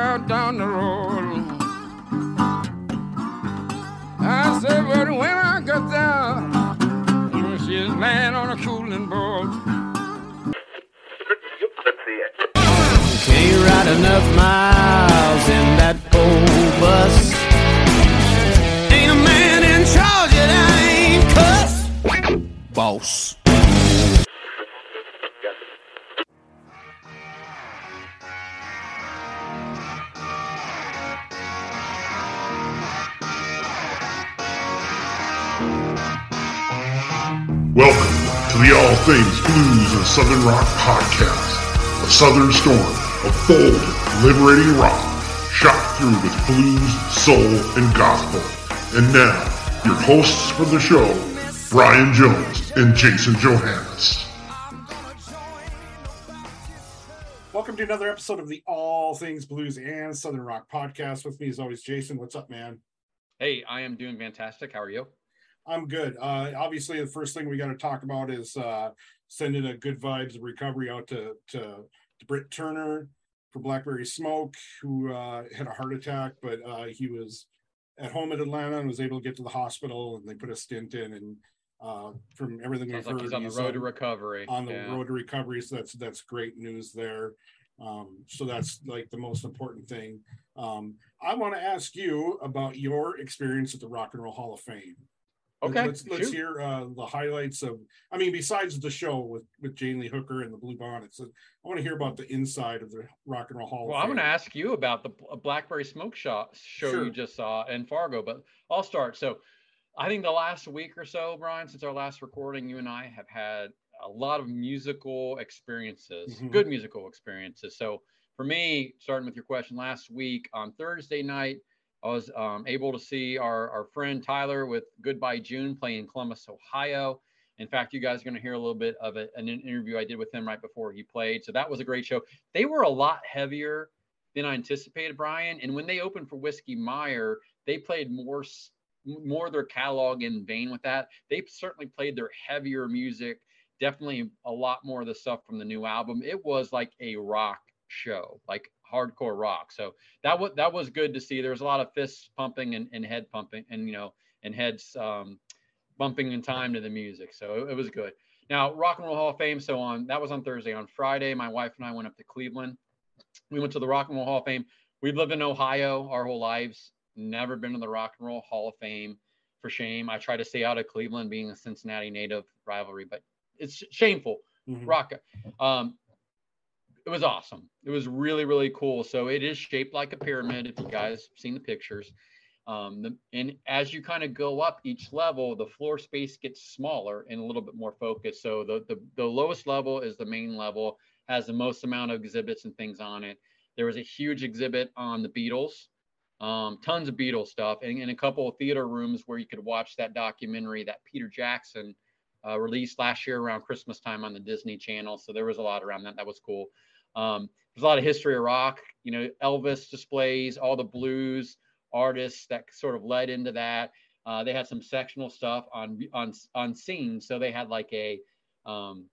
out down the road. Southern Rock podcast, a southern storm of bold, liberating rock, shot through with blues, soul, and gospel. And now, your hosts for the show, Brian Jones and Jason Johannes. Welcome to another episode of the All Things Blues and Southern Rock podcast. With me, as always, Jason. What's up, man? Hey, I am doing fantastic. How are you? I'm good. Uh, obviously, the first thing we got to talk about is uh, sending a good vibes recovery out to, to, to Brit Turner for Blackberry Smoke, who uh, had a heart attack, but uh, he was at home in Atlanta and was able to get to the hospital, and they put a stint in. And uh, from everything Sounds we've like heard, he's on the road to recovery. on the Yeah. road to recovery. So that's that's great news there. Um, so that's like the most important thing. Um, I want to ask you about your experience at the Rock and Roll Hall of Fame. Okay, let's let's shoot. hear uh, the highlights of. I mean, besides the show with with Jane Lee Hooker and the Blue Bonnets, I want to hear about the inside of the Rock and Roll Hall. Well, I'm going to ask you about the Blackberry Smoke Shop show Sure. you just saw in Fargo, but I'll start. So, I think the last week or so, Brian, since our last recording, you and I have had a lot of musical experiences, Mhm. good musical experiences. So, for me, starting with your question, last week on Thursday night, I was um, able to see our, our friend Tyler with Goodbye June playing in Columbus, Ohio. In fact, you guys are going to hear a little bit of it, an interview I did with him right before he played. So that was a great show. They were a lot heavier than I anticipated, Brian. And when they opened for Whiskey Meyer, they played more more of their catalog in vein with that. They certainly played their heavier music, definitely a lot more of the stuff from the new album. It was like a rock show, like hardcore rock. So that was that was good to see. There was a lot of fists pumping and, and head pumping and you know and heads um, bumping in time to the music. So it, it was good. Now Rock and Roll Hall of Fame. So on that was on Thursday. On Friday, my wife and I went up to Cleveland. We went to the Rock and Roll Hall of Fame. We've lived in Ohio our whole lives. Never been to the Rock and Roll Hall of Fame. For shame, I try to stay out of Cleveland, being a Cincinnati native rivalry, but it's shameful. Mhm. Rock. Um, it was awesome. It was really, really cool. So it is shaped like a pyramid. If you guys seen the pictures, um, the, and as you kind of go up each level, the floor space gets smaller and a little bit more focused. So the, the the lowest level is the main level, has the most amount of exhibits and things on it. There was a huge exhibit on the Beatles, um, tons of Beatles stuff, and, and a couple of theater rooms where you could watch that documentary that Peter Jackson uh, released last year around Christmas time on the Disney Channel. So there was a lot around that. That was cool. Um, there's a lot of history of rock, you know, Elvis displays, all the blues artists that sort of led into that. Uh, they had some sectional stuff on on on scene, so they had like a um,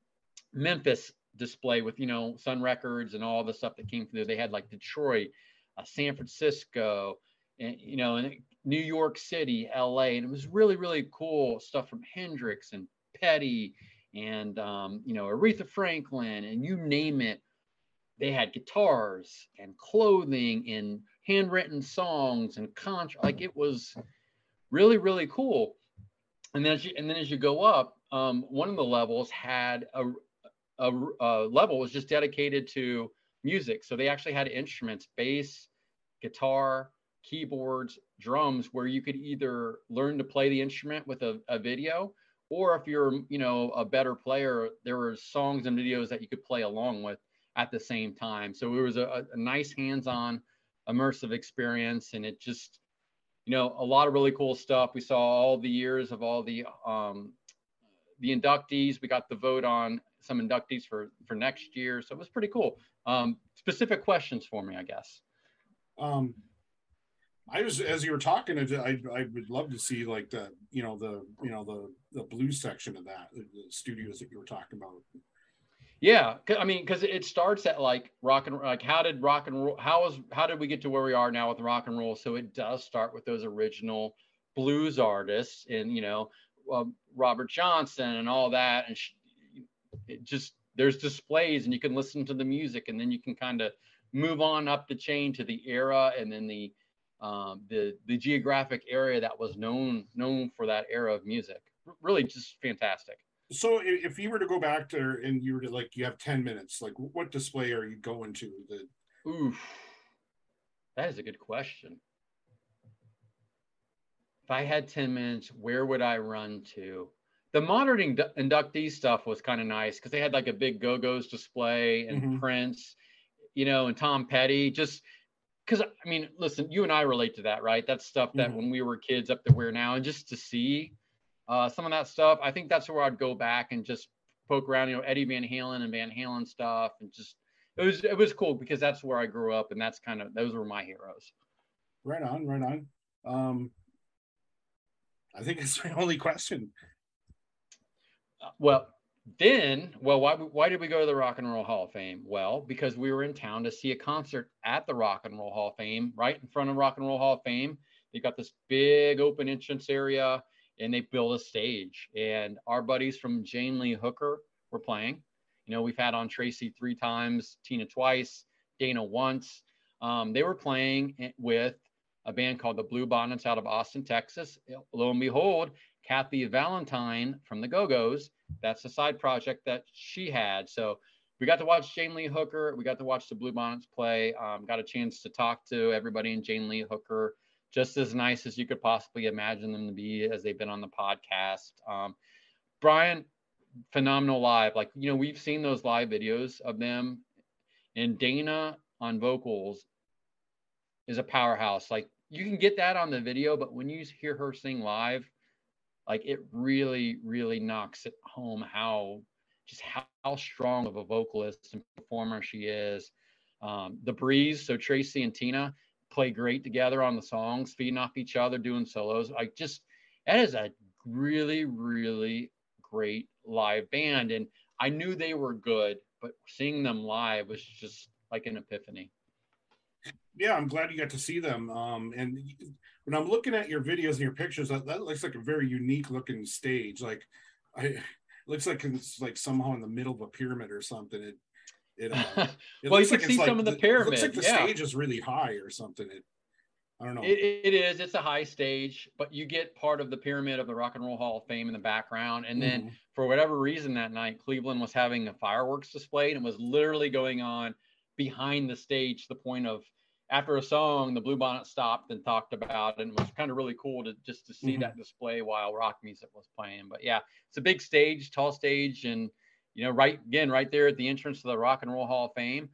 Memphis display with you know Sun Records and all the stuff that came through. They had like Detroit, uh, San Francisco, and you know, and New York City, L.A. And it was really really cool stuff from Hendrix and Petty and um, you know Aretha Franklin and you name it. They had guitars and clothing and handwritten songs and contra like it was really really cool. And then as you, and then as you go up, um, one of the levels had a, a, a level was just dedicated to music. So they actually had instruments, bass, guitar, keyboards, drums, where you could either learn to play the instrument with a, a video, or if you're, you know, a better player, there were songs and videos that you could play along with at the same time. So it was a, a nice hands-on immersive experience and it just you know a lot of really cool stuff. We saw all the years of all the um the inductees. We got the vote on some inductees for for next year. So it was pretty cool. Um specific questions for me i guess. Um, I was as you were talking, I, I would love to see like the you know the you know the the blues section of that the studios that you were talking about. Yeah, I mean, because it starts at like rock and like how did rock and roll how was how did we get to where we are now with rock and roll? So it does start with those original blues artists and you know um, Robert Johnson and all that, and it just there's displays and you can listen to the music and then you can kind of move on up the chain to the era and then the um, the the geographic area that was known known for that era of music. R- Really, just fantastic. So if you were to go back to and you were to like you have 10 minutes, like what display are you going to? The Oof, that is a good question. If I had 10 minutes, where would I run to? The modern indu- inductee stuff was kind of nice because they had like a big Go Go's display and Mhm. Prince, you know, and Tom Petty. Just because, I mean, listen, you and I relate to that, right? That's stuff that Mhm. when we were kids up to where now, and just to see uh, some of that stuff, I think that's where I'd go back and just poke around, you know, Eddie Van Halen and Van Halen stuff and just it was it was cool because that's where I grew up and that's kind of those were my heroes. right on, right on. Um I think it's my only question. Uh, Well, then, well, why why did we go to the Rock and Roll Hall of Fame? Well, because we were in town to see a concert at the Rock and Roll Hall of Fame, right in front of Rock and Roll Hall of Fame. They got this big open entrance area and they built a stage. And our buddies from Jane Lee Hooker were playing. You know, we've had on Tracy three times, Tina twice, Dana once. Um, they were playing with a band called the Blue Bonnets out of Austin, Texas. Lo and behold, Kathy Valentine from the Go Go's. That's a side project that she had. So we got to watch Jane Lee Hooker. We got to watch the Blue Bonnets play. Um, got a chance to talk to everybody in Jane Lee Hooker. Just as nice as you could possibly imagine them to be as they've been on the podcast. Um, Brian, phenomenal live. Like, you know, we've seen those live videos of them. And Dana on vocals is a powerhouse. Like, you can get that on the video, but when you hear her sing live, like it really, really knocks it home how just how, how strong of a vocalist and performer she is. Um, the breeze, so Tracy and Tina play great together on the songs, feeding off each other, doing solos. I just that is a really, really great live band. And I knew they were good, but seeing them live was just like an epiphany. Yeah, I'm glad you got to see them. Um and when I'm looking at your videos and your pictures, that, that looks like a very unique looking stage. Like I it looks like it's like somehow in the middle of a pyramid or something. It it, uh, it Well, you looks can like see it's some of the It looks like the yeah. stage is really high or something. It I don't know. It, it is. It's a high stage, but you get part of the pyramid of the Rock and Roll Hall of Fame in the background. And then, Mhm. for whatever reason, that night, Cleveland was having a fireworks display and it was literally going on behind the stage the point of after a song, the Blue Bonnet stopped and talked about it. And it was kind of really cool to just to see Mhm. that display while rock music was playing. But yeah, it's a big stage, tall stage. And, you know, right again, right there at the entrance to the Rock and Roll Hall of Fame.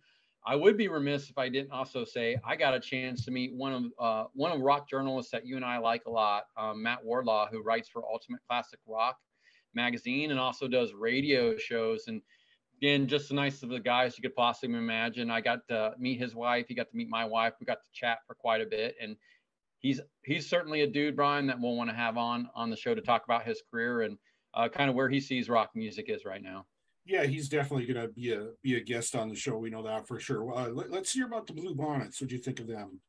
I would be remiss if I didn't also say I got a chance to meet one of uh, one of rock journalists that you and I like a lot, um, Matt Wardlaw, who writes for Ultimate Classic Rock magazine and also does radio shows. And again, just the nicest of the guys you could possibly imagine. I got to meet his wife. He got to meet my wife. We got to chat for quite a bit, and he's he's certainly a dude, Brian, that we'll want to have on on the show to talk about his career and uh, kind of where he sees rock music is right now. Yeah, he's definitely going to be a be a guest on the show. We know that for sure. Uh, let, us hear about the Blue Bonnets. What do you think of them?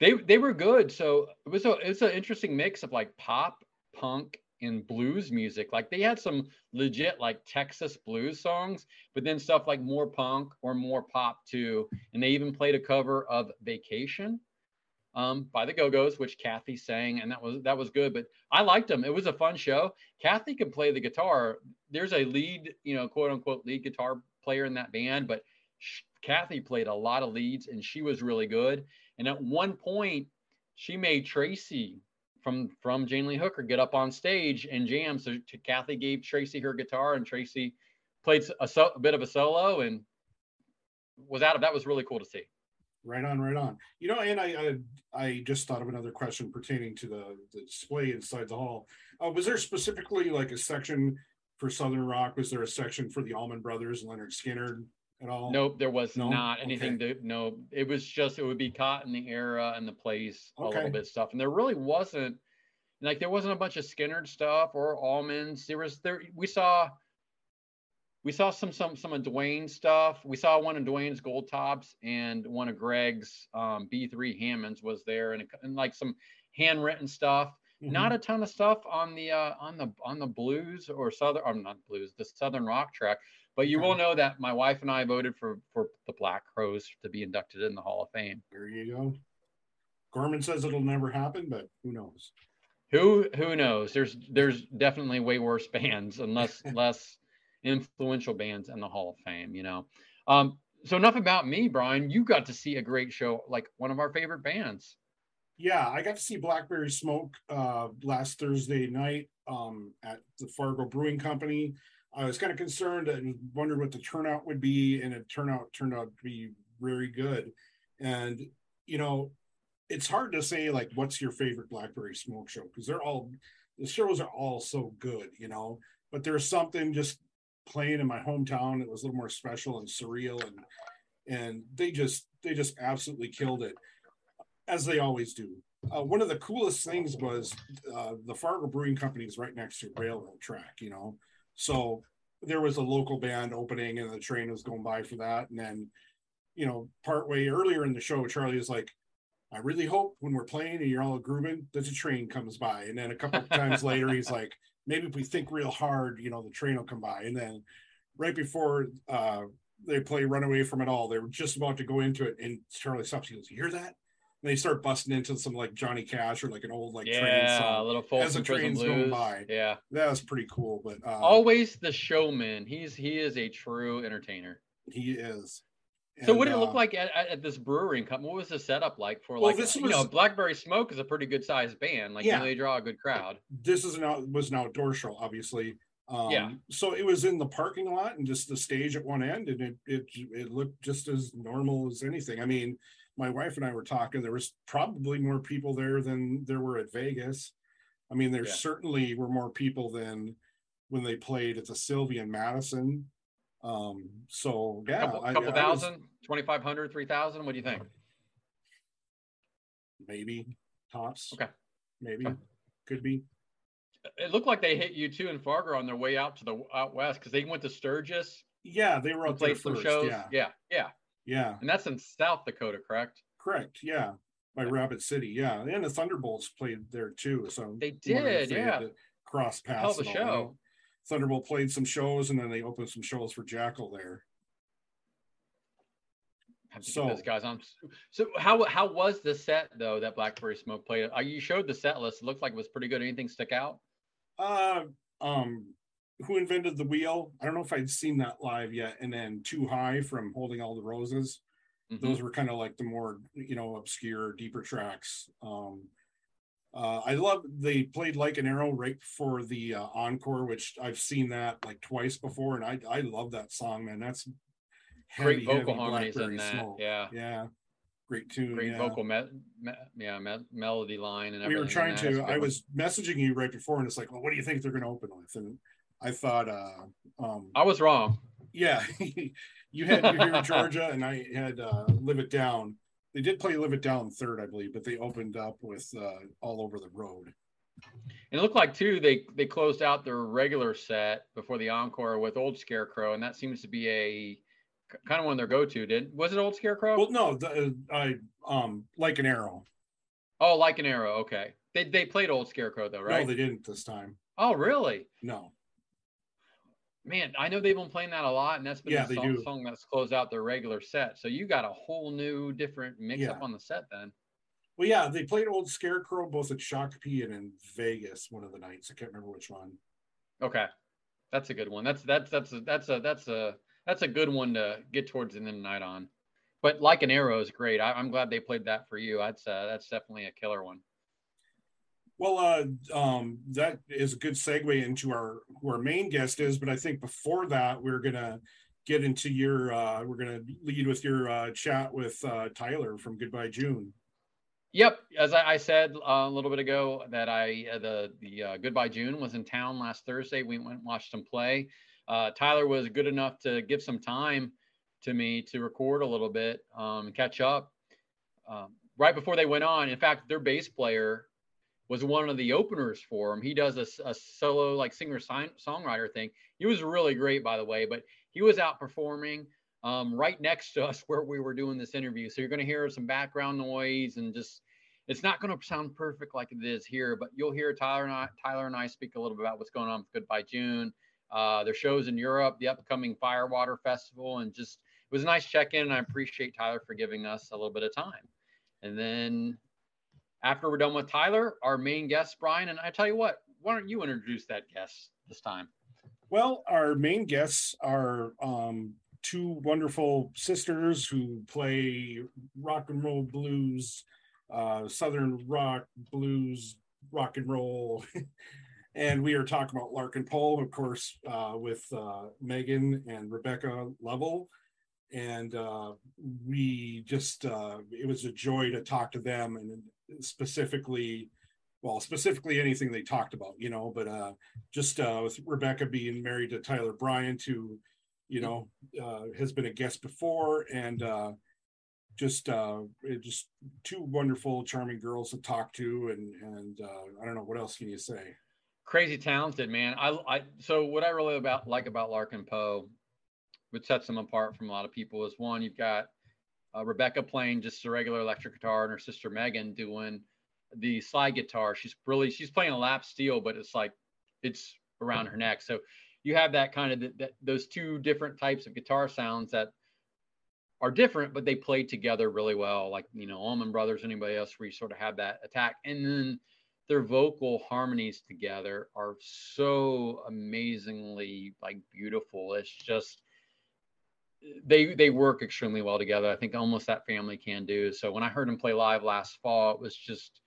they they were good. So it was a it's an interesting mix of like pop, punk, and blues music. Like they had some legit like Texas blues songs, but then stuff like more punk or more pop too. And they even played a cover of Vacation um, by the Go Go's, which Kathy sang, and that was that was good. But I liked them. It was a fun show. Kathy can play the guitar. There's a lead, you know, quote unquote lead guitar player in that band, but sh- Kathy played a lot of leads, and she was really good. And at one point, she made Tracy from from Jane Lee Hooker get up on stage and jam. So to, Kathy gave Tracy her guitar, and Tracy played a, so, a bit of a solo, and was out of that was really cool to see. Right on, right on. You know, and I I, I just thought of another question pertaining to the, the display inside the hall. Uh, was there specifically like a section for Southern Rock? Was there a section for the Allman Brothers and Lynyrd Skynyrd at all? Nope, there was No? not anything to no. It was just it would be caught in the era and the place a Okay. little bit stuff, and there really wasn't like there wasn't a bunch of Skinner stuff or Allmans. There was there we saw we saw some some some of Duane's stuff. We saw one of Duane's gold tops and one of Gregg's um, B3 Hammonds was there, and, and like some handwritten stuff. Mm-hmm. Not a ton of stuff on the uh, on the on the blues or southern, I'm not blues, the Southern Rock track. But you will know that my wife and I voted for for the Black Crowes to be inducted in the Hall of Fame. There you go. Gorman says it'll never happen, but who knows? Who who knows? There's there's definitely way worse bands unless less less influential bands in the Hall of Fame. You know. Um, so enough about me, Brian. You got to see a great show, like one of our favorite bands. Yeah, I got to see Blackberry Smoke uh, last Thursday night um, at the Fargo Brewing Company. I was kind of concerned and wondered what the turnout would be, and it turned out turned out to be very good. And you know, it's hard to say like what's your favorite Blackberry Smoke show because they're all the shows are all so good, you know. But there's something just playing in my hometown It was a little more special and surreal, and and they just they just absolutely killed it as they always do. Uh, one of the coolest things was uh, the Fargo Brewing Company is right next to a railroad track, you know. So there was a local band opening, and the train was going by for that. And then, you know, partway earlier in the show, Charlie is like, "I really hope when we're playing and you're all grooving, that a train comes by." And then a couple of times later, he's like, "Maybe if we think real hard, you know, the train will come by." And then right before uh, they play "Run Away from It All," they were just about to go into it, and Charlie stops. He goes, "You hear that?" And they start busting into some like Johnny Cash or like an old like train Yeah, a song. little as the train's going by. Yeah. That was pretty cool, but uh, Always the showman. He's he is a true entertainer. he is. So what did it look uh, like at, at, this brewing company? What was the setup like for Well, like this you know Blackberry Smoke is a pretty good sized band. Like Yeah. they draw a good crowd. This is an out, was an outdoor show, obviously. Um, Yeah. So it was in the parking lot and just the stage at one end, and it it it looked just as normal as anything. I mean, my wife and I were talking. There was probably more people there than there were at Vegas. I mean, there Yeah. certainly were more people than when they played at the Sylvee in Madison. Um, so yeah, couple, I- couple I thousand, 2,500, 3,000. What do you think? maybe tops. Okay. Maybe Okay. could be. It looked like they hit you too in Fargo on their way out to the out west because they went to Sturgis Yeah, they were up there played some first. shows. Yeah, yeah, yeah. yeah, And that's in South Dakota, correct? correct. Yeah, by Rapid City. Yeah, and the Thunderbolts played there too. So They I wondered if did, yeah. Cross paths. Hell of a and all. I show. Thunderbolt played some shows, and then they opened some shows for Jackyl there. So- those guys on. So how how was the set though that Blackberry Smoke played? Uh, You showed the set list. It looked like it was pretty good. Anything stick out? Uh, um, who invented the wheel? I don't know if I'd seen that live yet. And then Too High from Holding All the Roses. Mhm. those were kind of like the more you know obscure deeper tracks um uh i love they played like an arrow right before the uh, encore which i've seen that like twice before and i i love that song man that's Great vocal heavy harmonies in that. Smoke. Yeah. yeah great tune Great yeah. vocal me, me, yeah me, melody line and we were trying that. That's a to i one. was messaging you right before and it's like well what do you think they're going to open with and i thought uh um I was wrong. yeah you had you here in georgia and i had uh live it down they did play live it down third i believe but they opened up with uh all over the road And it looked like too they they closed out their regular set before the encore with Old Scarecrow, and that seems to be a kind of one of their go-to. Did was it Old Scarecrow? well no the, uh, i um like an arrow oh, like an arrow. Okay, they they played Old Scarecrow though, right? no they didn't this time oh, really? no Man, I know they've been playing that a lot, and that's been Yeah, the song, song that's closed out their regular set. So you got a whole new, different mix up on the set then. well yeah they played old scarecrow both at shakopee and in vegas one of the nights i can't remember which one Okay, that's a good one. That's that's that's a, that's a that's a that's a good one to get towards the end of the night on. But like an arrow is great. I, I'm glad they played that for you. That's uh, that's definitely a killer one. Well, uh, um, that is a good segue into our who our main guest is, but I think before that we're gonna get into your uh, we're gonna lead with your uh, chat with uh, Tyler from Goodbye June. Yep, as I, said uh, a little bit ago, that I uh, the the Goodbye June was in town last Thursday. We went and watched them play. Tyler was good enough to give some time to me to record a little bit um, catch up. Um, right before they went on, in fact, their bass player was one of the openers for him. He does a, a solo like singer songwriter thing. He was really great, by the way, but he was out performing um, right next to us where we were doing this interview. So you're going to hear some background noise and just it's not going to sound perfect like it is here, but you'll hear Tyler and I, Tyler and I speak a little bit about what's going on with Goodbye June, uh, their shows in Europe, the upcoming Firewater Festival, and just it was a nice check in. And I appreciate Tyler for giving us a little bit of time. And then after we're done with Tyler, our main guest, Brian, and I tell you what, why don't you introduce that guest this time? Well, our main guests are um, two wonderful sisters who play rock and roll blues, uh, southern rock, blues, rock and roll. and we are talking about Larkin Poe, of course, uh, with uh, Megan and Rebecca Lovell. And uh, we just, uh, it was a joy to talk to them and specifically well specifically anything they talked about you know but uh just uh with rebecca being married to tyler bryant who you know uh has been a guest before and uh just uh just two wonderful charming girls to talk to and and uh i don't know what else can you say? Crazy talented man. I i so what i really about like about larkin poe what sets them apart from a lot of people is one you've got uh, Rebecca playing just a regular electric guitar, and her sister Megan doing the slide guitar. She's really she's playing a lap steel, but it's like it's around her neck. So you have that kind of that those two different types of guitar sounds that are different, but they play together really well. Like you know, Allman Brothers, anybody else, where you sort of have that attack, and then their vocal harmonies together are so amazingly like beautiful. It's just they they work extremely well together. I think almost that family can do. So when I heard them play live last fall, it was just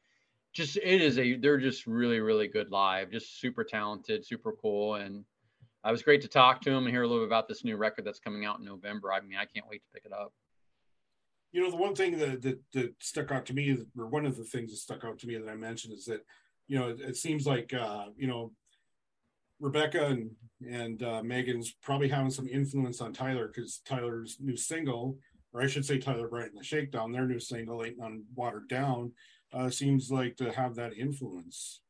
just it is a they're just really really good live, just super talented, super cool, and I was great to talk to them and hear a little bit about this new record that's coming out in November. I mean, I can't wait to pick it up. You know, the one thing that that, that stuck out to me, or one of the things that stuck out to me that I mentioned is that you know it, it seems like uh, you know Rebecca and and uh, Megan's probably having some influence on Tyler because Tyler's new single, or I should say Tyler Bryant and the Shakedown, their new single, Ain't None Watered Down, uh, seems like to have that influence.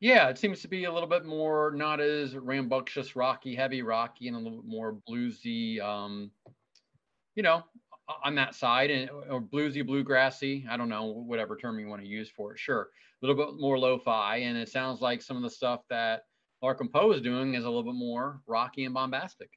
Yeah, it seems to be a little bit more not as rambunctious, rocky, heavy rocky, and a little bit more bluesy. Um, you know, on that side, and or bluesy, bluegrassy. I don't know whatever term you want to use for it. Sure, a little bit more lo-fi, and it sounds like some of the stuff that Larkin Poe is doing is a little bit more rocky and bombastic.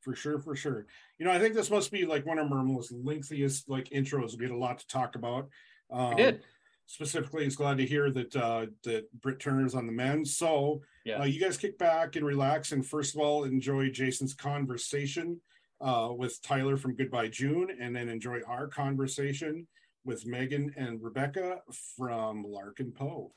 For sure, for sure. You know, I think this must be like one of our most lengthiest like intros. We had a lot to talk about. Um, we did. Specifically, it's glad to hear that uh, that Brit Turner's on the men. So, yeah. Uh, you guys kick back and relax, and first of all, enjoy Jason's conversation uh, with Tyler from Goodbye June, and then enjoy our conversation with Megan and Rebecca from Larkin Poe.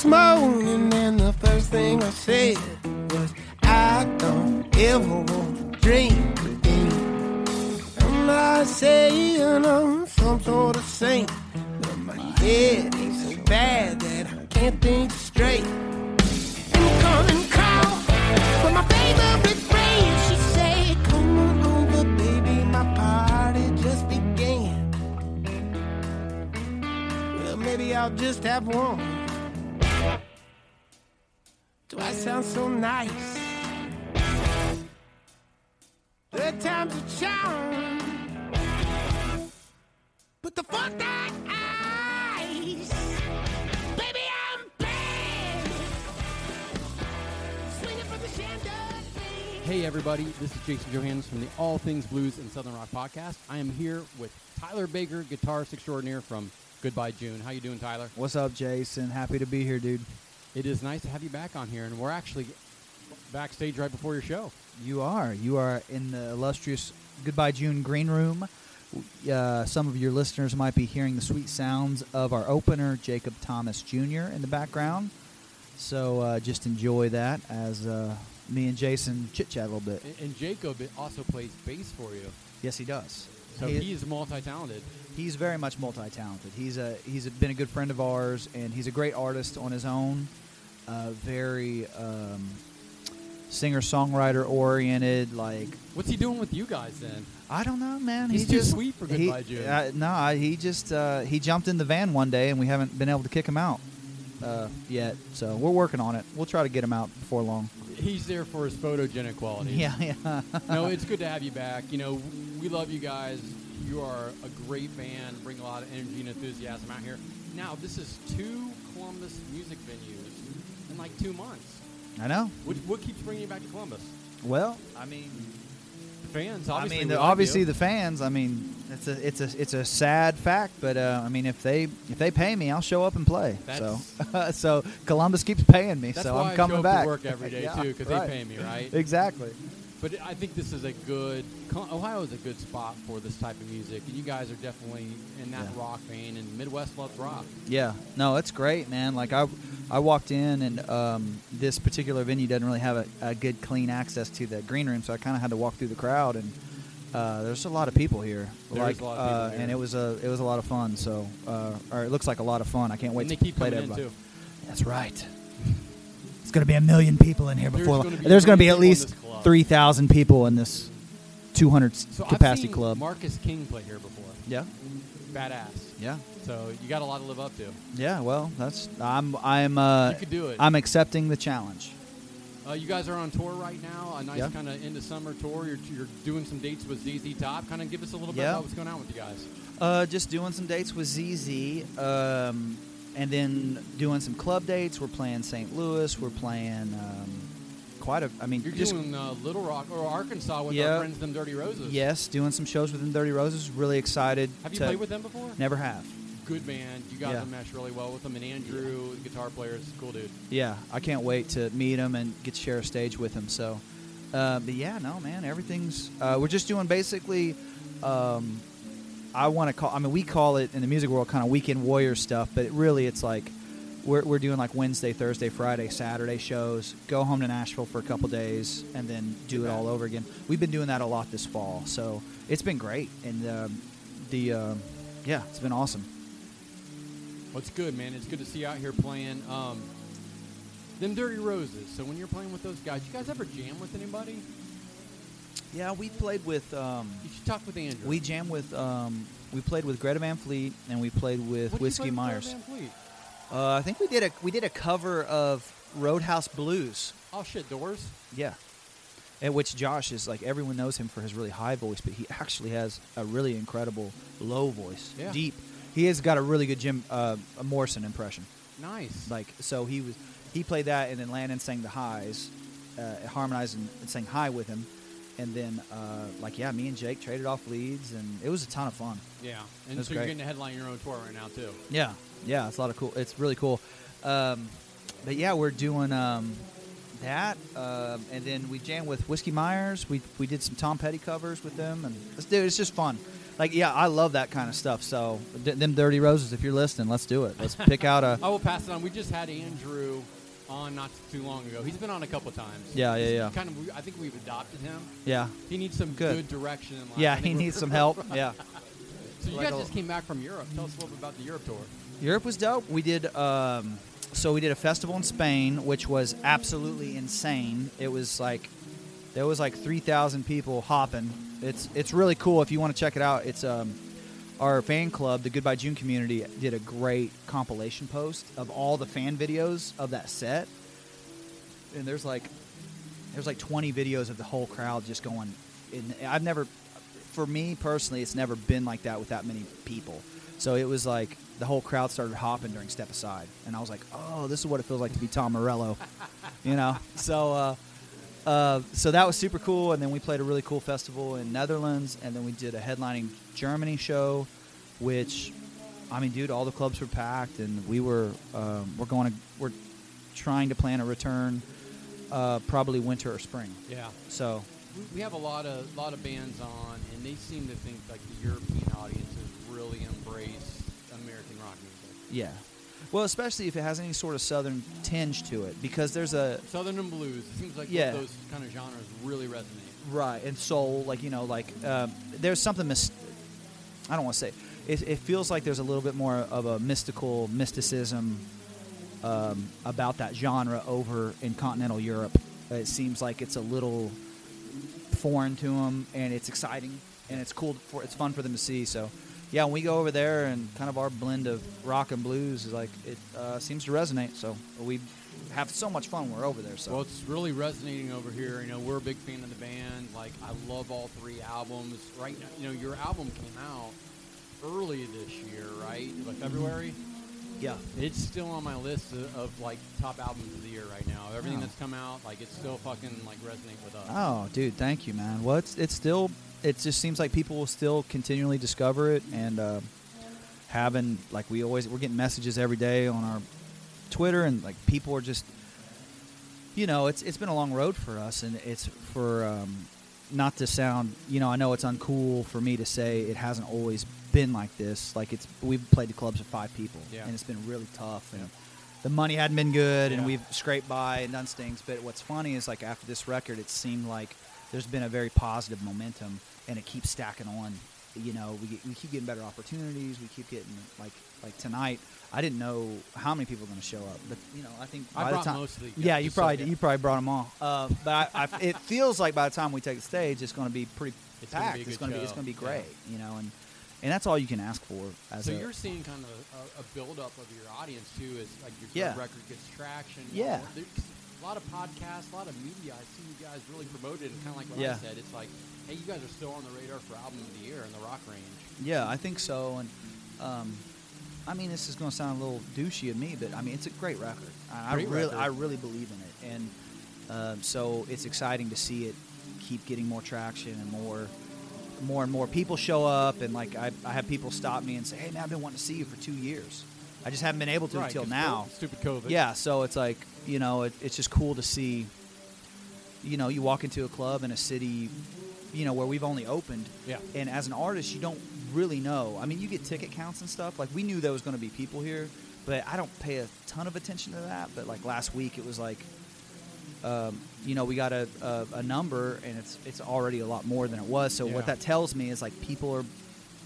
This morning and the first thing I said was, I don't ever want to drink again. I'm not saying I'm some sort of saint, but my head ain't so bad that I can't think straight. I'm coming call for my favorite friend. She said, Come on over, baby, my party just began. Well, maybe I'll just have one. Do I sound so nice? Third time's a charm. But the fuck that ice. Baby, I'm bad. Swinging from the chandelier. Hey everybody, this is Jason Johannes from the All Things Blues and Southern Rock podcast. I am here with Tyler Baker, guitarist extraordinaire from Goodbye June. How you doing, Tyler? What's up, Jason? Happy to be here, dude. It is nice to have you back on here, and we're actually backstage right before your show. You are. You are in the illustrious Goodbye June green room. Uh, some of your listeners might be hearing the sweet sounds of our opener, Jacob Thomas Jr., in the background. So uh, just enjoy that as uh, me and Jason chit chat a little bit. And, and Jacob also plays bass for you. Yes, he does. So He- he's multi-talented. He's very much multi-talented. He's a he's been a good friend of ours, and he's a great artist on his own. Uh, very um, singer songwriter oriented. Like What's he doing with you guys then? I don't know, man. He's he too just, sweet for he- Goodbye June. Uh, no, I- he just uh, he jumped in the van one day, and we haven't been able to kick him out uh, yet. So we're working on it. We'll try to get him out before long. He's there for his photogenic qualities. Yeah, yeah. no, it's good to have you back. You know, we love you guys. You are a great band. Bring a lot of energy and enthusiasm out here. Now, this is two Columbus music venues in like two months. I know. What, what keeps bringing you back to Columbus? Well, I mean, The fans, I obviously. mean, the, obviously you. the fans. I mean, it's a it's a it's a sad fact, but uh, I mean, if they if they pay me, I'll show up and play. So so Columbus keeps paying me, That's so why I'm I coming show up back. to work every day Yeah, too, because right. they pay me, right? Exactly. But I think this is a good. Ohio is a good spot for this type of music, and you guys are definitely in that Yeah. rock vein. And Midwest loves rock. Yeah, no, it's great, man. Like I, I walked in, and um, this particular venue doesn't really have a, a good, clean access to the green room, so I kind of had to walk through the crowd, and uh, there's a lot of people here. There like, is a lot of people uh, here. and it was a it was a lot of fun. So, uh, or it looks like a lot of fun. I can't wait and to play to everybody. That's right. It's going to be a million people in here There's before. gonna be there's going to be at least this club. three thousand people in this 200 So capacity club. Marcus King play here before. yeah, Badass. yeah, So you got a lot to live up to. yeah. Well, that's I'm I'm uh, you could do it. I'm accepting the challenge. Uh, you guys are on tour right now, a nice Yeah. kind of into summer tour. You're, you're doing some dates with ZZ Top. Kind of give us a little bit Yeah. about what's going on with you guys. Uh, just doing some dates with ZZ, um, and then doing some club dates. We're playing St. Louis. We're playing um, quite a. I mean, You're just doing uh, Little Rock or Arkansas with Yeah. our friends, them Dirty Roses. yes, doing some shows with them Dirty Roses. Really excited. Have you to- played with them before? Never have. Good band. You guys Yeah. mesh really well with them. And Andrew, the guitar player, is a cool dude. Yeah, I can't wait to meet him and get to share a stage with him. So, uh, but yeah, no, man, everything's. Uh, we're just doing basically. Um, I want to call. I mean, we call it in the music world kind of weekend warrior stuff, but it really, it's like we're we're doing like Wednesday, Thursday, Friday, Saturday shows. Go home to Nashville for a couple days, and then do it all over again. We've been doing that a lot this fall, so it's been great. And um, the um, yeah, it's been awesome. Well, it's good, man. It's good to see you out here playing. Um, them Dirty Roses. So when you're playing with those guys, you guys ever jam with anybody? Yeah, we played with. Um, You should talk with Andrew. We jam with um, we played with Greta Van Fleet and we played with What did you Whiskey Myers. Greta Van Fleet? Uh, I think we did a we did a cover of Roadhouse Blues. Oh shit, Doors. Yeah. At which Josh is like everyone knows him for his really high voice, but he actually has a really incredible low voice, Yeah. deep. He has got a really good Jim uh, Morrison impression. Nice. Like so, he was he played that, and then Landon sang the highs, uh, harmonized and, and sang high with him, and then uh, like yeah, me and Jake traded off leads, and it was a ton of fun. yeah. And so you're getting to headline your own tour right now too. Yeah, yeah, it's a lot of cool. It's really cool. Um, but yeah, we're doing um, that, um, and then we jam with Whiskey Myers. We we did some Tom Petty covers with them, and it's, dude, it's just fun. Like, yeah, I love that kind of stuff. So, d- them Dirty Roses, if you're listening, let's do it. Let's pick out a. I will pass it on. We just had Andrew on not too long ago. He's been on a couple times. Yeah, yeah, He's yeah. Kind of. I think we've adopted him. Yeah, He needs some Good. good, direction in life. yeah, he needs some help. Yeah, So you Like guys a- just came back from Europe. Tell us a little bit about the Europe tour. Europe was dope. We did um, so we did a festival in Spain, which was absolutely insane. It was like there was like three thousand people hopping. It's it's really cool. If you want to check it out, it's um, our fan club, the Goodbye June community, did a great compilation post of all the fan videos of that set. And there's like there's like 20 videos of the whole crowd just going. And I've never, for me personally, it's never been like that with that many people. So it was like the whole crowd started hopping during Step Aside, and I was like, "Oh, this is what it feels like to be Tom Morello," you know. So, uh, uh, so that was super cool. And then we played a really cool festival in Netherlands, and then we did a headlining Germany show, which, I mean, dude, all the clubs were packed, and we were um, we're going to we're trying to plan a return, uh, probably winter or spring. Yeah. So We, have a lot of lot of bands on, and they seem to think like the European audiences really embrace American rock music. Yeah, well, especially if it has any sort of southern tinge to it, because there's a Southern and blues. It seems like Yeah. those kind of genres really resonate. right and soul, like you know, like um, there's something. Mis- I don't want to say it, it feels like there's a little bit more of a mystical mysticism um, about that genre over in continental Europe It seems like it's a little foreign to them, and it's exciting, and it's cool. For, it's fun for them to see. So, yeah, when we go over there, and kind of our blend of rock and blues is like it uh, seems to resonate. So we have so much fun when we're over there. So Well, it's really resonating over here. You know, we're a big fan of the band. Like, I love all three albums. Right now, you know, your album came out early this year, right? Like February. yeah, It's still on my list of, of like top albums of the year right now. Everything Oh. that's come out, like, it's still fucking like resonate with us. Oh, dude, thank you, man. Well, it's, it's still, it just seems like people will still continually discover it and uh, having, like, we always, we're getting messages every day on our Twitter, and like people are just, you know, it's it's been a long road for us, and it's for um, not to sound, you know, I know it's uncool for me to say it hasn't always been like this. Like it's we've played the clubs with five people, Yeah. and it's been really tough, and Yeah. the money hadn't been good, and we've scraped by and done things. But what's funny is like after this record, it seemed like there's been a very positive momentum, and it keeps stacking on. You know, we, get, we keep getting better opportunities. We keep getting like like tonight. I didn't know how many people were going to show up, but you know, I think I by the time, most of the yeah, you just so- probably yeah. you probably brought them all. Uh, but I, I, it feels like by the time we take the stage, it's going to be pretty It's gonna packed. be it's going to be it's going to be Yeah. great, you know, and and that's all you can ask for. As So a, you're seeing kind of a, a build up of your audience too, as like your Yeah. record gets traction. Yeah. A lot of podcasts, a lot of media. I see you guys really promoted, and kind of like what Yeah. I said, it's like, hey, you guys are still on the radar for album of the year in the rock range. Yeah, I think so. And um, I mean, this is going to sound a little douchey of me, but I mean, it's a great record. I, Great I really, record. I really believe in it, and um, so it's exciting to see it keep getting more traction and more, more and more people show up. And like, I, I have people stop me and say, "Hey, man, I've been wanting to see you for two years. I just haven't been able to Right, until now." Stupid COVID. Yeah, so it's like you know, it, it's just cool to see. You know, you walk into a club in a city, you know, where we've only opened, Yeah. and as an artist, you don't really know. I mean, you get ticket counts and stuff. Like we knew there was going to be people here, but I don't pay a ton of attention to that. But like last week, it was like, um, you know, we got a, a, a number, and it's it's already a lot more than it was. So Yeah. what that tells me is like people are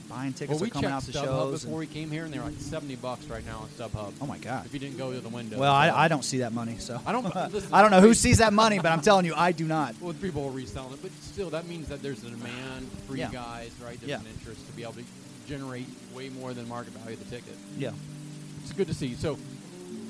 buying tickets, Well, we are coming out checked to StubHub shows. before we came here, and they were like seventy bucks right now on StubHub. oh my god! If you didn't go to the window. Well, So- I, I don't see that money, so I don't- listen, I don't know who sees that money, but I'm telling you, I do not. Well, people are reselling it, but still, that means that there's a demand for Yeah. you guys, right? There's Yeah. an interest to be able to generate way more than market value of the ticket. Yeah. It's good to see. So,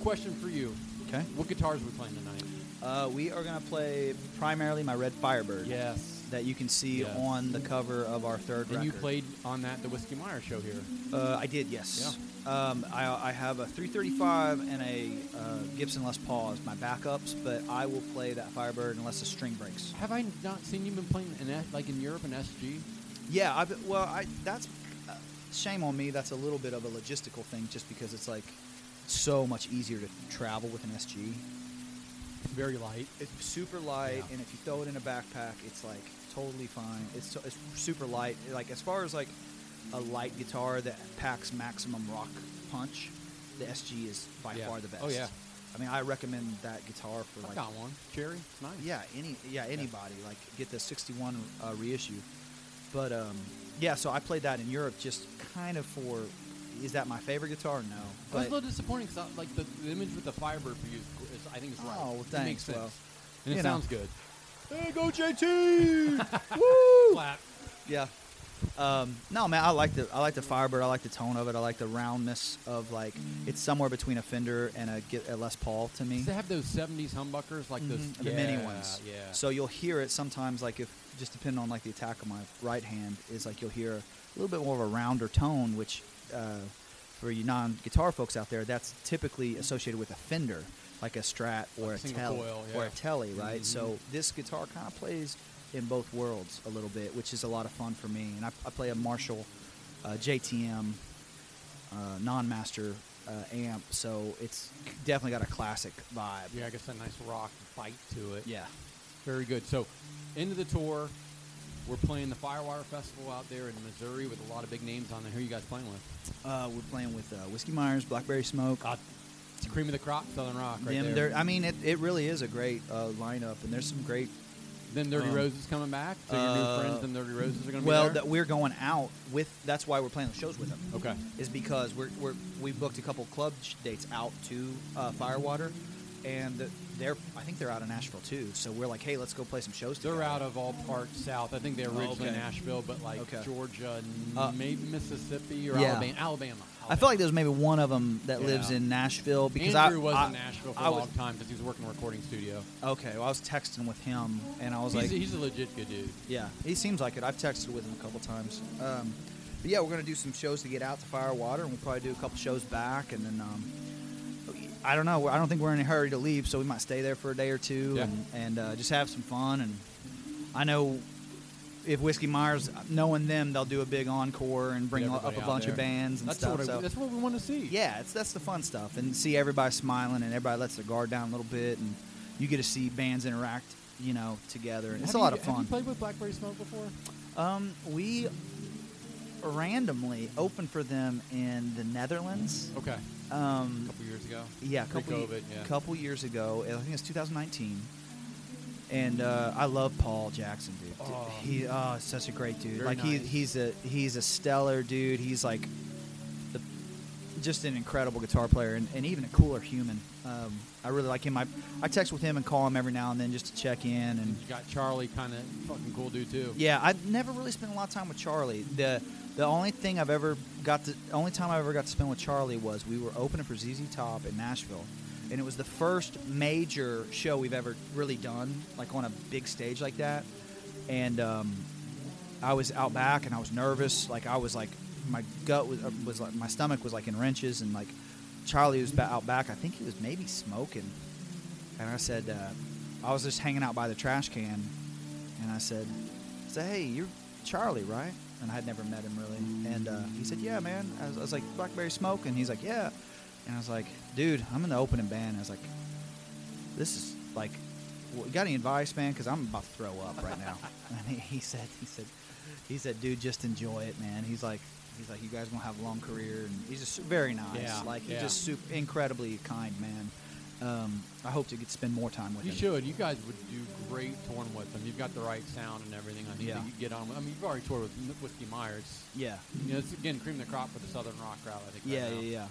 question for you: Okay. What guitars are we playing tonight? Uh, we are gonna play primarily my Red Firebird. Yes. That you can see Yes. on the cover of our third And record. you played on that the Whiskey Meyer show here. Uh, I did, yes. Um, I, I have a 335 and a uh, Gibson Les Paul as my backups, but I will play that Firebird unless the string breaks. Have I not seen you been playing in like in Europe in SG? Yeah, I, well, I that's uh, shame on me. That's a little bit of a logistical thing, just because it's like so much easier to travel with an SG. Very light. It's super light, Yeah. and if you throw it in a backpack, it's like totally fine. It's so, it's super light. Like as far as like a light guitar that packs maximum rock punch, the SG is by Yeah. far the best. Oh, yeah. I mean, I recommend that guitar for I like got one. Cherry. Nice. yeah, any yeah anybody like get the '61 uh, reissue. But um, yeah, so I played that in Europe just kind of for. Is that my favorite guitar? No, I was a little disappointing because like the, the image with the Firebird for you is, is I think it's right. Oh, well, It thanks, makes sense. well, and it you know. sounds good. hey, go JT! Woo! Clap. Yeah. Um, no, man, I like the I like the Firebird. I like the tone of it. I like the roundness of like it's somewhere between a Fender and a, a Les Paul to me. Does it have those '70s humbuckers like those? Mhm, the mini ones. Yeah. So you'll hear it sometimes, like if just depending on like the attack of my right hand is like you'll hear a little bit more of a rounder tone, which uh, for you non-guitar folks out there, that's typically associated with a Fender, like a Strat or Like a single Tele coil, or a Tele, right? Mhm. So this guitar kind of plays in both worlds a little bit, which is a lot of fun for me. And I, I play a Marshall uh, JTM uh, non-master uh, amp, so it's definitely got a classic vibe. yeah, I guess a nice rock bite to it. Yeah. Very good. So, into the tour, we're playing the Firewater Festival out there in Missouri with a lot of big names on there. Who are you guys playing with? Uh, we're playing with uh, Whiskey Myers, Blackberry Smoke. God, it's cream of the crop, Southern Rock, right them, there. I mean, it, it really is a great uh, lineup, and there's some great. Then Dirty um, Roses coming back. So your uh, new friends, and Dirty Roses are going to Well, be there. Well, that we're going out with. That's why we're playing the shows with them. okay. Is because we're, we're we booked a couple club dates out to uh, Firewater, and they're I think they're out of Nashville too. So we're like, hey, let's go play some shows. They're together. out of all parts south. I think they're originally Okay. Nashville, but like Okay. Georgia, Uh, maybe Mississippi or yeah. Alabama. Alabama. I feel like there's maybe one of them that lives in Nashville because Andrew I was I, in Nashville for I a was- long time because he was working in a recording studio. Okay, well, I was texting with him, and I was He's, like, he's a legit good dude. Yeah, he seems like it. I've texted with him a couple times. Um, but yeah, we're gonna do some shows to get out to Firewater, and we'll probably do a couple shows back, and then um, I don't know. I don't think we're in a hurry to leave, so we might stay there for a day or two Yeah. and, and uh, just have some fun. And I know if Whiskey Myers, knowing them, they'll do a big encore and bring up a bunch of bands and That's stuff. what I, so that's what we want to see. yeah, it's that's the fun stuff, and see everybody smiling and everybody lets their guard down a little bit, and you get to see bands interact, you know, together, and it's Have a lot you- of Have fun. you played with Blackberry Smoke before? Um, we randomly opened for them in the Netherlands. Okay, a Um, couple years ago. yeah, a couple, Pre-COVID, yeah. couple years ago. I think it was 2019. And uh, I love Paul Jackson, dude. Oh. He, oh, such a great dude. Very like he, he's a he's a stellar dude. He's like the, just an incredible guitar player and, and even a cooler human. Um, I really like him. I I text with him and call him every now and then just to check in and You got Charlie, kind of fucking cool dude too. yeah, I never really spent a lot of time with Charlie. The the only thing I've ever got to only time I ever got to spend with Charlie was we were opening for ZZ Top in Nashville. And it was the first major show we've ever really done, like on a big stage like that. And um, I was out back and I was nervous. Like I was like, my gut was, uh, was like, my stomach was like in wrenches. And like Charlie was out back. I think he was maybe smoking. And I said, uh, I was just hanging out by the trash can. And I said, said, hey, you're Charlie, right? And I had never met him really. And uh, he said, yeah, man. I was, I was like, Blackberry Smoke? And he's like, yeah. And I was like, dude, I'm in the opening band. I was like, this is like, well, you got any advice, man? Because I'm about to throw up right now. and he, he said, he said, he said, dude, just enjoy it, man. He's like, he's like, you guys gonna have a long career, and he's just very nice. Yeah, like he's yeah. just super, incredibly kind, man. Um, I hope to get spend more time with You him. should. You guys would do great touring with them. You've got the right sound and everything. I think Yeah. you get on. With. I mean, you've already toured with Whiskey Myers. Yeah. You know, it's again cream the crop for the Southern rock crowd. I think. right Yeah, now. yeah, yeah.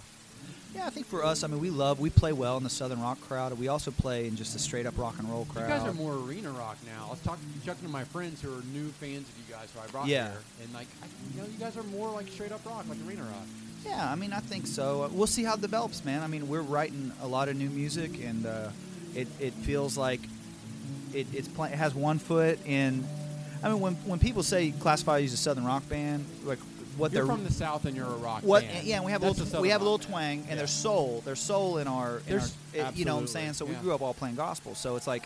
Yeah, I think for us, I mean, we love, we play well in the Southern rock crowd. We also play in just a straight up rock and roll crowd. You guys are more arena rock now. I was talking, talking to my friends who are new fans of you guys who I brought Yeah. here, and like, I, you know, you guys are more like straight up rock, like arena rock. Yeah, I mean, I think so. We'll see how it develops, man. I mean, we're writing a lot of new music, and uh, it it feels like it it's play, it has one foot in. I mean, when when people say classify you as a southern rock band, like what You're they're from the south and you're a rock what band. yeah, and we have a little we have a little twang, band. and Yeah. there's soul. There's soul in our, in our you know what I'm saying. So we grew up all playing gospel, so it's like,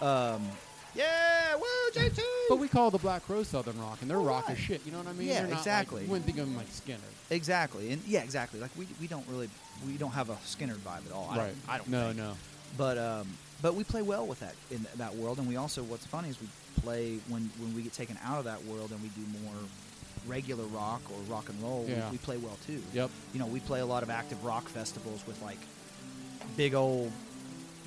um, yeah, woo, J two. But we call the Black Crowes Southern rock, and they're rock as shit. You know what I mean? Yeah, exactly. Like, you wouldn't think of them like Skynyrd. Exactly, and yeah, exactly. Like we, we don't really we don't have a Skynyrd vibe at all. Right. I don't, I don't No, think. no. But um, but we play well with that in that world, and we also what's funny is we play when when we get taken out of that world and we do more regular rock or rock and roll. we- Yeah. We, play well too. Yep. You know, we play a lot of active rock festivals with like big old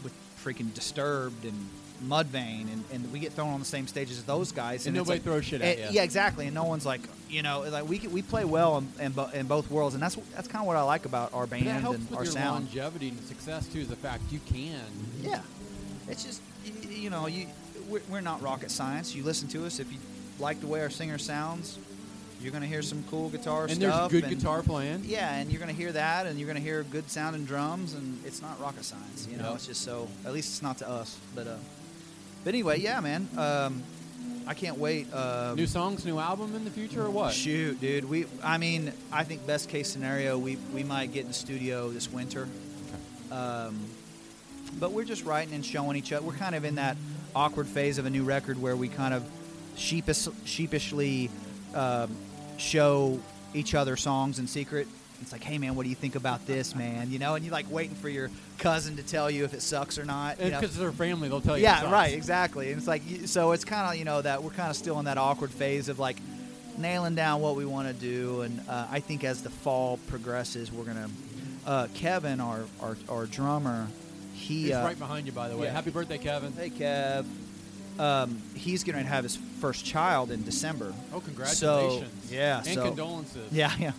with freaking Disturbed and Mudvayne, and, and we get thrown on the same stages as those guys, And it's nobody like- throws shit at and- you. Yeah, exactly. And no one's like, you know, like we we play well in, in, in both worlds, and that's that's kind of what I like about our band and our your sound. longevity and success too. Is the fact you can. Yeah, it's just you know you we're, we're not rocket science. You listen to us if you like the way our singer sounds, you're gonna hear some cool guitar And stuff. there's good and- guitar playing. Yeah, and you're gonna hear that, and you're gonna hear good sounding drums, and it's not rocket science. You know, Yep. it's just so. At least it's not to us, but uh, but anyway, yeah, man. Um, I can't wait. Um, New songs, new album in the future, or what? Shoot, dude. We, I mean, I think best case scenario, we we might get in the studio this winter. Okay. Um, but we're just writing and showing each other. We're kind of in that awkward phase of a new record where we kind of sheepish, sheepishly um, show each other songs in secret. It's like, hey man, what do you think about this, man? You know, and you're like waiting for your cousin to tell you if it sucks or not. you know? Because they're family, they'll tell you. yeah, right, exactly. And it's like, so it's kind of you know that we're kind of still in that awkward phase of like nailing down what we want to do. And uh, I think as the fall progresses, we're gonna. Uh, Kevin, our, our our drummer, he He's uh, right behind you, by the way. yeah. Happy birthday, Kevin. Hey, Kev. Um, he's going to have his first child in December. Oh, congratulations. yeah, And so- condolences. Yeah, yeah.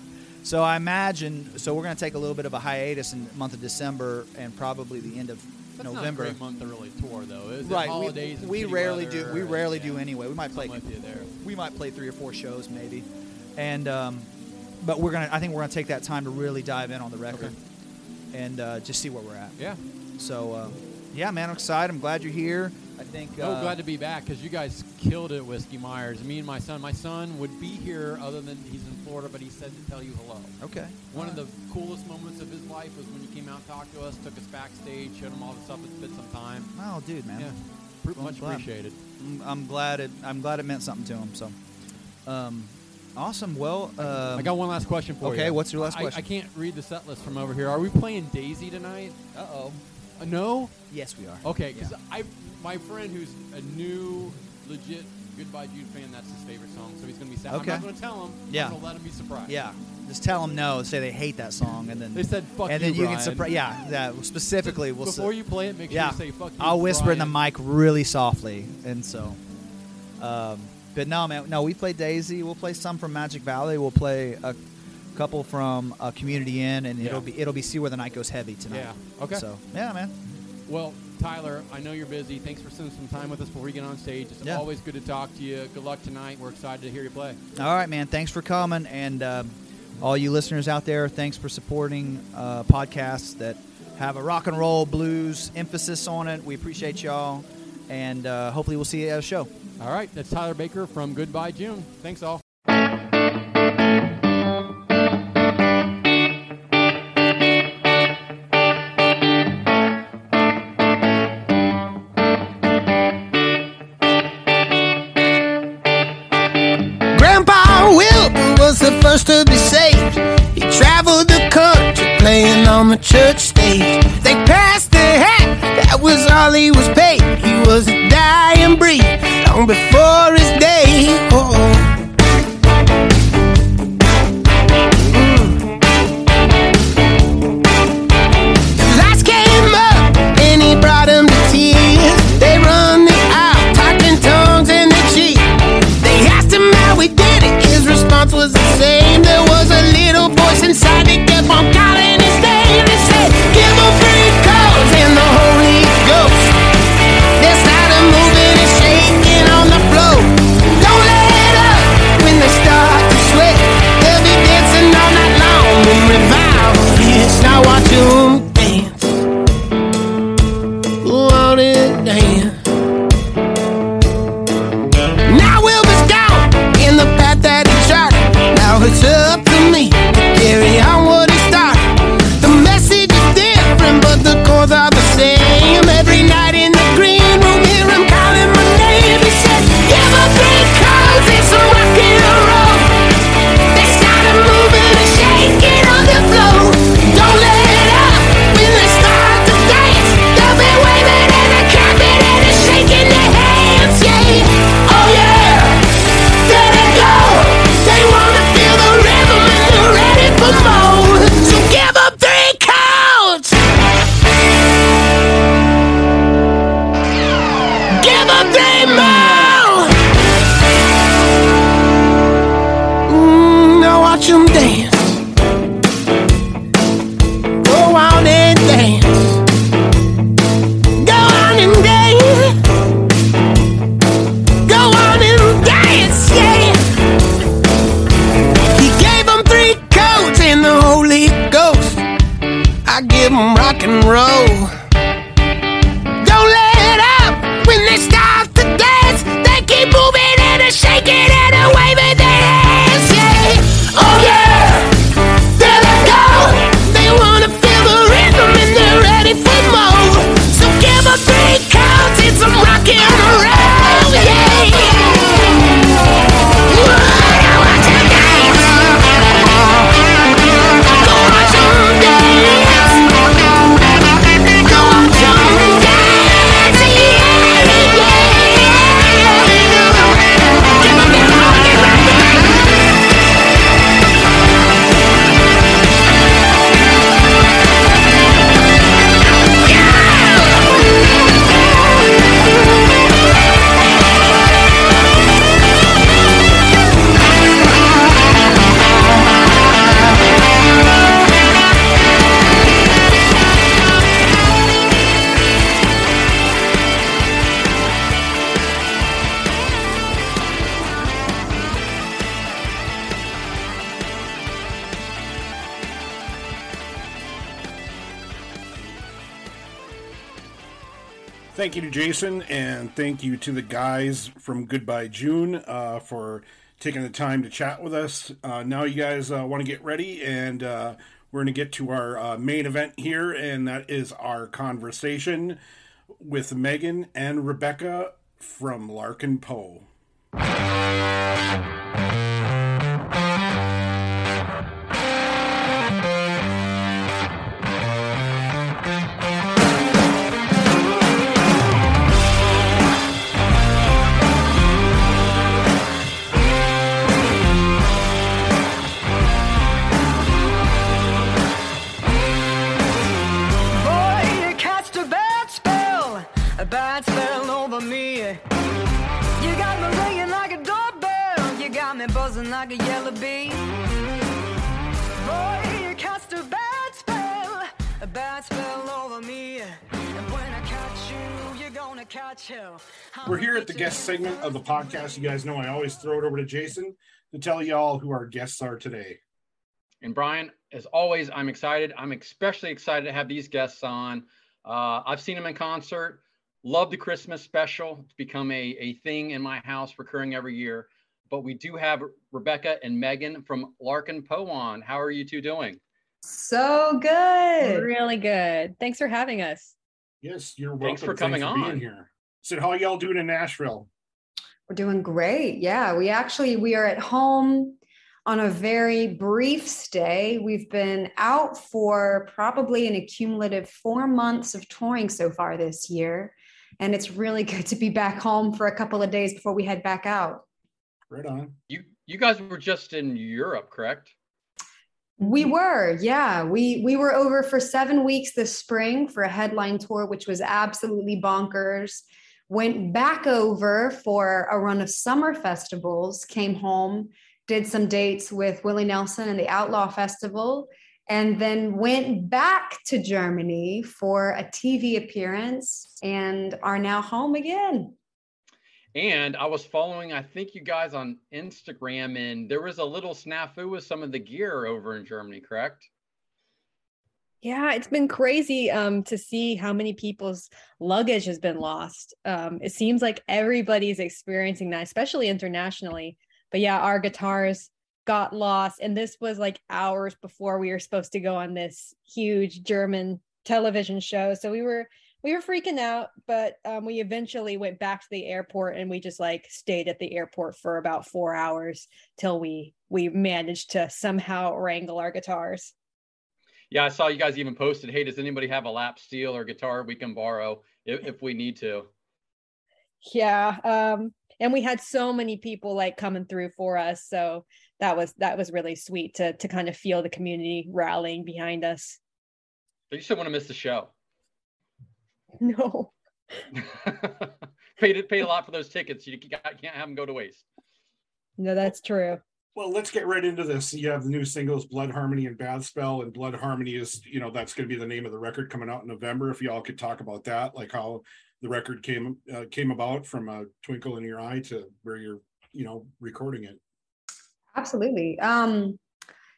So I imagine. So we're going to take a little bit of a hiatus in the month of December and probably the end of That's November. Not a great month to really tour though. Is it right. holidays. We, we rarely do. We and- rarely yeah. do anyway. We might play. With you there. we might play three or four shows maybe, and um, but we're gonna. I think we're gonna take that time to really dive in on the record, and uh, just see where we're at. Yeah. So uh, yeah, man, I'm excited. I'm glad you're here. I think. Oh, uh, glad to be back because you guys killed it, Whiskey Myers. Me and my son. My son would be here, other than he's in Florida, but he said to tell you hello. Okay. One of the coolest moments of his life was when you came out and talked to us, took us backstage, showed him all the stuff that spent some time. Oh, dude, man. Yeah, Well, much glad. appreciated. I'm, glad it. I'm glad it meant something to him. So, um, awesome. Well, um, I got one last question for you. okay, what's your last I- question? I, can't read the set list from over here. Are we playing Daisy tonight? Uh oh. Uh, no. Yes, we are. Okay, because I, my friend who's a new, legit Goodbye June fan, that's his favorite song. So he's gonna be sad. Okay. I'm not gonna tell him. Yeah. I'm gonna let him be surprised. Yeah. Just tell them no. Say they hate that song, and then They said fuck and you, then you Brian. can surprise. Yeah, yeah. Specifically, we'll. Before s- you play it, make sure yeah. you say fuck you. I'll whisper in the mic really softly, and so. Um, but no, man. No, we play Daisy. We'll play some from Magic Valley. We'll play a couple from uh, Community Inn, and it'll be it'll be See Where the Night Goes Heavy tonight. Yeah. Okay. So yeah, man. Well, Tyler, I know you're busy. Thanks for spending some time with us before we get on stage. It's Yeah. always good to talk to you. Good luck tonight. We're excited to hear you play. All right, man. Thanks for coming, and um, all you listeners out there, thanks for supporting uh, podcasts that have a rock and roll blues emphasis on it. We appreciate y'all, and uh, hopefully we'll see you at a show. All right, that's Tyler Baker from Goodbye June. Thanks all. The church stage. They passed the hat, that was all he was paid. He was a dying breed long before his day. Oh. Thank you to the guys from Goodbye June uh, for taking the time to chat with us. Uh, now, you guys uh, want to get ready, and uh, we're going to get to our uh, main event here, and that is our conversation with Megan and Rebecca from Larkin Poe. Like a yellow bee. Boy, you cast a bad spell, a bad spell over me. And when I catch you, you're gonna catch hell. We're here at the guest segment of the podcast. You guys know I always throw it over to Jason to tell y'all who our guests are today. And Brian, as always, I'm excited. I'm especially excited to have these guests on. Uh, I've seen them in concert. Love the Christmas special. It's become a, a thing in my house, recurring every year. But we do have Rebecca and Megan from Larkin Poe on. How are you two doing? So good. Really good. Thanks for having us. Yes, you're welcome. Thanks for coming being on. here. So, how y'all doing in Nashville? We're doing great. Yeah, we actually we are at home on a very brief stay. We've been out for probably an accumulative 4 months of touring so far this year, and it's really good to be back home for a couple of days before we head back out. Right on. You you guys were just in Europe, correct? We were, yeah. We we were over for seven weeks this spring for a headline tour, which was absolutely bonkers. Went back over for a run of summer festivals, came home, did some dates with Willie Nelson and the Outlaw Festival, and then went back to Germany for a TV appearance and are now home again. And I was following, I think you guys on Instagram, and there was a little snafu with some of the gear over in Germany, correct? Yeah, it's been crazy um, to see how many people's luggage has been lost. Um, it seems like everybody's experiencing that, especially internationally. But yeah, our guitars got lost, and this was like hours before we were supposed to go on this huge German television show. So we were we were freaking out, but um, we eventually went back to the airport, and we just like stayed at the airport for about four hours till we we managed to somehow wrangle our guitars. Yeah, I saw you guys even posted, hey, does anybody have a lap steel or guitar we can borrow if, if we need to? yeah um and we had so many people like coming through for us so that was that was really sweet to to kind of feel the community rallying behind us But You just don't want to miss the show. no paid paid a lot for those tickets. You can't can't have them go to waste. no that's true Well, let's get right into this. You have the new singles, Blood Harmony and Bad Spell, and Blood Harmony is, you know, that's going to be the name of the record coming out in November. If y'all could talk about that, like how the record came uh, came about from a twinkle in your eye to where you're, you know, recording it. Absolutely. Um,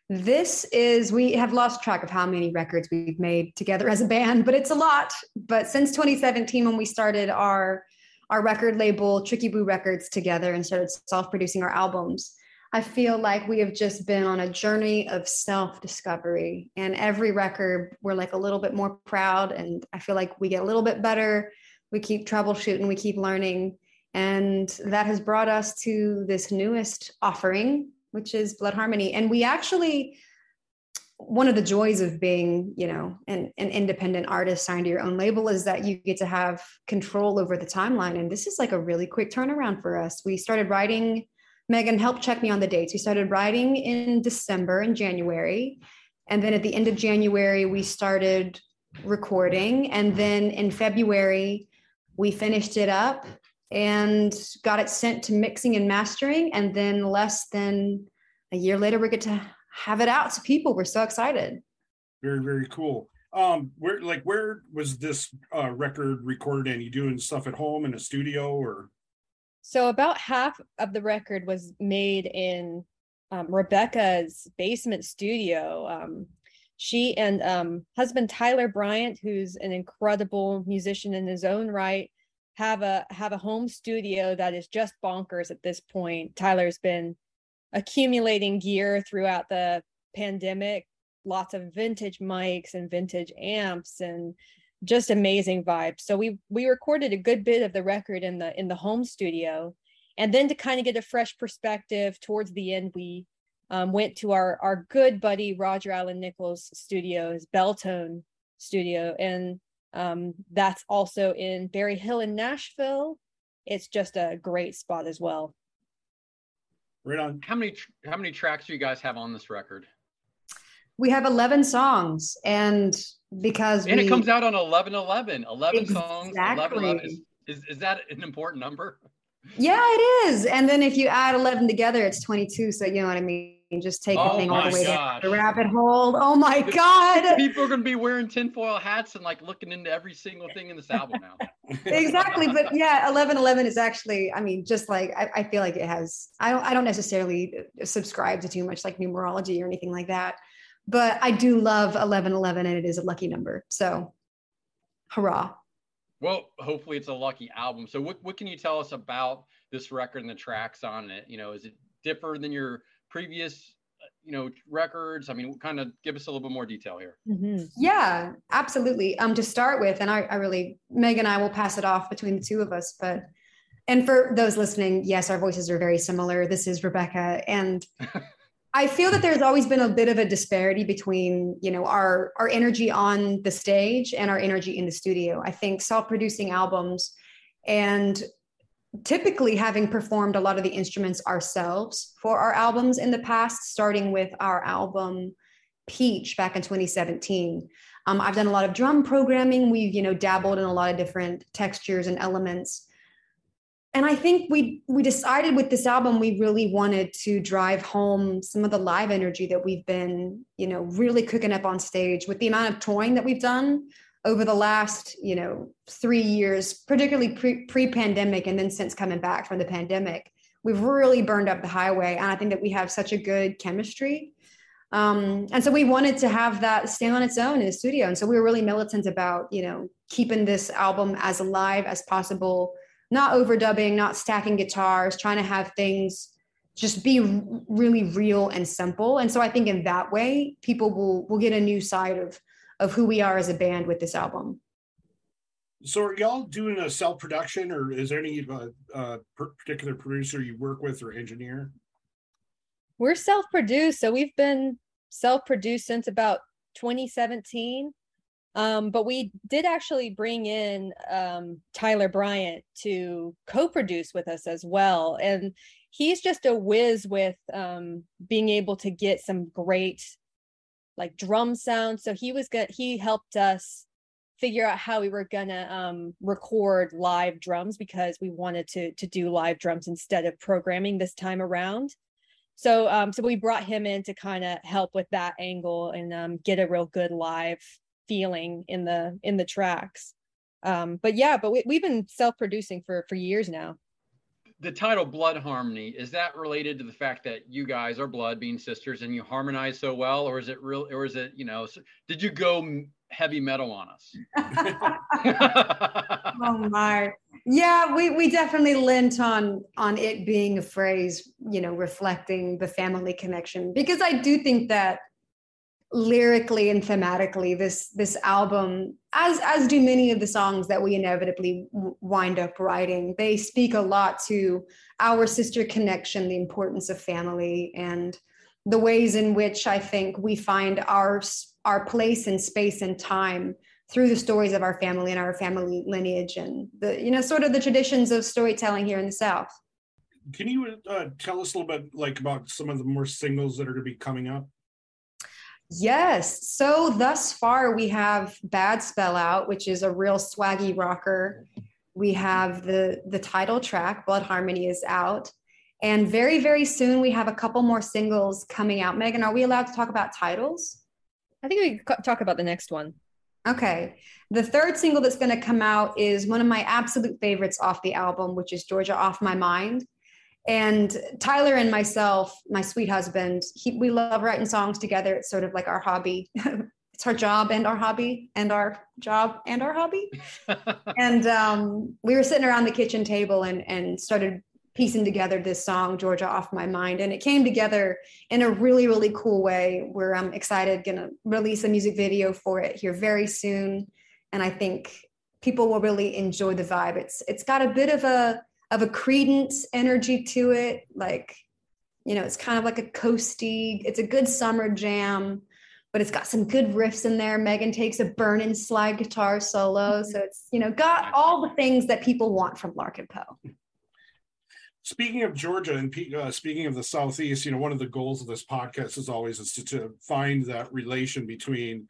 this is, we have lost track of how many records we've made together as a band, but it's a lot. But since 2017, when we started our our record label, Tricki-Woo Records, together and started self-producing our albums, I feel like we have just been on a journey of self-discovery. And every record, we're like a little bit more proud, and I feel like we get a little bit better. We keep troubleshooting, we keep learning, and that has brought us to this newest offering which is blood harmony and we actually one of the joys of being you know an, an independent artist signed to your own label is that you get to have control over the timeline. And this is like a really quick turnaround for us. We started writing megan help check me on the dates. We started writing in december and january. And then at the end of january we started recording. And then in february we finished it up and got it sent to mixing and mastering. And then less than a year later, we get to have it out to people. We're so excited. Very, very cool. Um, where like where was this uh, record recorded in? You doing stuff at home in a studio or? so about half of the record was made in um, rebecca's basement studio um, she and um, husband Tyler Bryant, who's an incredible musician in his own right, have a have a home studio that is just bonkers at this point. Tyler's been accumulating gear throughout the pandemic, lots of vintage mics and vintage amps and just amazing vibes. So we we recorded a good bit of the record in the in the home studio. And then to kind of get a fresh perspective towards the end, we um, went to our our good buddy Roger Alan Nichols studios, Belltone studio, and um, that's also in Berry Hill in Nashville. It's just a great spot as well. Right on. How many how many tracks do you guys have on this record? We have 11 songs, and because And we, it comes out on 11 11. 11 songs, 11 11. Exactly. Is, is, is that an important number? Yeah, it is. And then if you add 11 together, it's 22. So you know what I mean? Just take the Oh thing all the way down the rabbit hole. Oh my God. People are going to be wearing tinfoil hats and like looking into every single thing in this album now. exactly. But yeah, 11 11 is actually, I mean, just like I, I feel like it has, I don't, I don't necessarily uh, subscribe to too much like numerology or anything like that. But I do love 11 11 and it is a lucky number. So hurrah. Well, hopefully it's a lucky album. So what, what can you tell us about this record and the tracks on it? You know, is it differ than your previous, uh, you know, records? I mean, kind of give us a little bit more detail here. Yeah, absolutely. Um, to start with, and I, I really, Meg and I will pass it off between the two of us, but, and for those listening, yes, our voices are very similar. This is Rebecca. And I feel that there's always been a bit of a disparity between, you know, our, our energy on the stage and our energy in the studio. I think self-producing albums and typically having performed a lot of the instruments ourselves for our albums in the past, starting with our album Peach back in 2017. Um, I've done a lot of drum programming. We've, you know, dabbled in a lot of different textures and elements. And I think we we decided with this album we really wanted to drive home some of the live energy that we've been, you know, really cooking up on stage with the amount of touring that we've done over the last, you know, three years, particularly pre pre pandemic, and then since coming back from the pandemic, we've really burned up the highway. And I think that we have such a good chemistry. Um, and so we wanted to have that stand on its own in the studio. And so we were really militant about, you know, keeping this album as alive as possible, not overdubbing, not stacking guitars, trying to have things just be really real and simple. And so I think in that way, people will will get a new side of of who we are as a band with this album. So are y'all doing a self production, or is there any uh, uh, particular producer you work with or engineer? We're self-produced, so we've been self-produced since about 2017. Um, but we did actually bring in um, Tyler Bryant to co-produce with us as well, and he's just a whiz with um, being able to get some great like drum sounds. So he was good. He helped us figure out how we were gonna um, record live drums because we wanted to to do live drums instead of programming this time around. So um, so we brought him in to kind of help with that angle and um, get a real good live feeling in the in the tracks. Um, but yeah, but we, we've been self-producing for for years now. The title Blood Harmony, is that related to the fact that you guys are blood being sisters and you harmonize so well? Or is it real, or is it, you know, did you go heavy metal on us? oh my yeah we we definitely lent on on it being a phrase you know reflecting the family connection because i do think that lyrically and thematically this this album as as do many of the songs that we inevitably wind up writing they speak a lot to our sister connection the importance of family and the ways in which i think we find our our place in space and time through the stories of our family and our family lineage and the you know sort of the traditions of storytelling here in the south Can you uh, tell us a little bit like about some of the more singles that are going to be coming up? Yes so thus far we have bad spell out which is a real swaggy rocker we have the the title track blood harmony is out and very very soon we have a couple more singles coming out megan are we allowed to talk about titles I think we could talk about the next one. Okay. The third single that's going to come out is one of my absolute favorites off the album, which is Georgia Off My Mind. And Tyler and myself, my sweet husband, he, we love writing songs together. It's sort of like our hobby. it's our job and our hobby and our job and our hobby. and um, we were sitting around the kitchen table and, and started piecing together this song, Georgia Off My Mind. And it came together in a really, really cool way where I'm excited, gonna release a music video for it here very soon. And I think people will really enjoy the vibe. It's it's got a bit of a of a Creedence energy to it. Like, you know, it's kind of like a coasty, it's a good summer jam, but it's got some good riffs in there. Megan takes a burning slide guitar solo. So it's, you know, got all the things that people want from Larkin Poe. Speaking of Georgia and uh, speaking of the Southeast, you know, one of the goals of this podcast is always is to, to find that relation between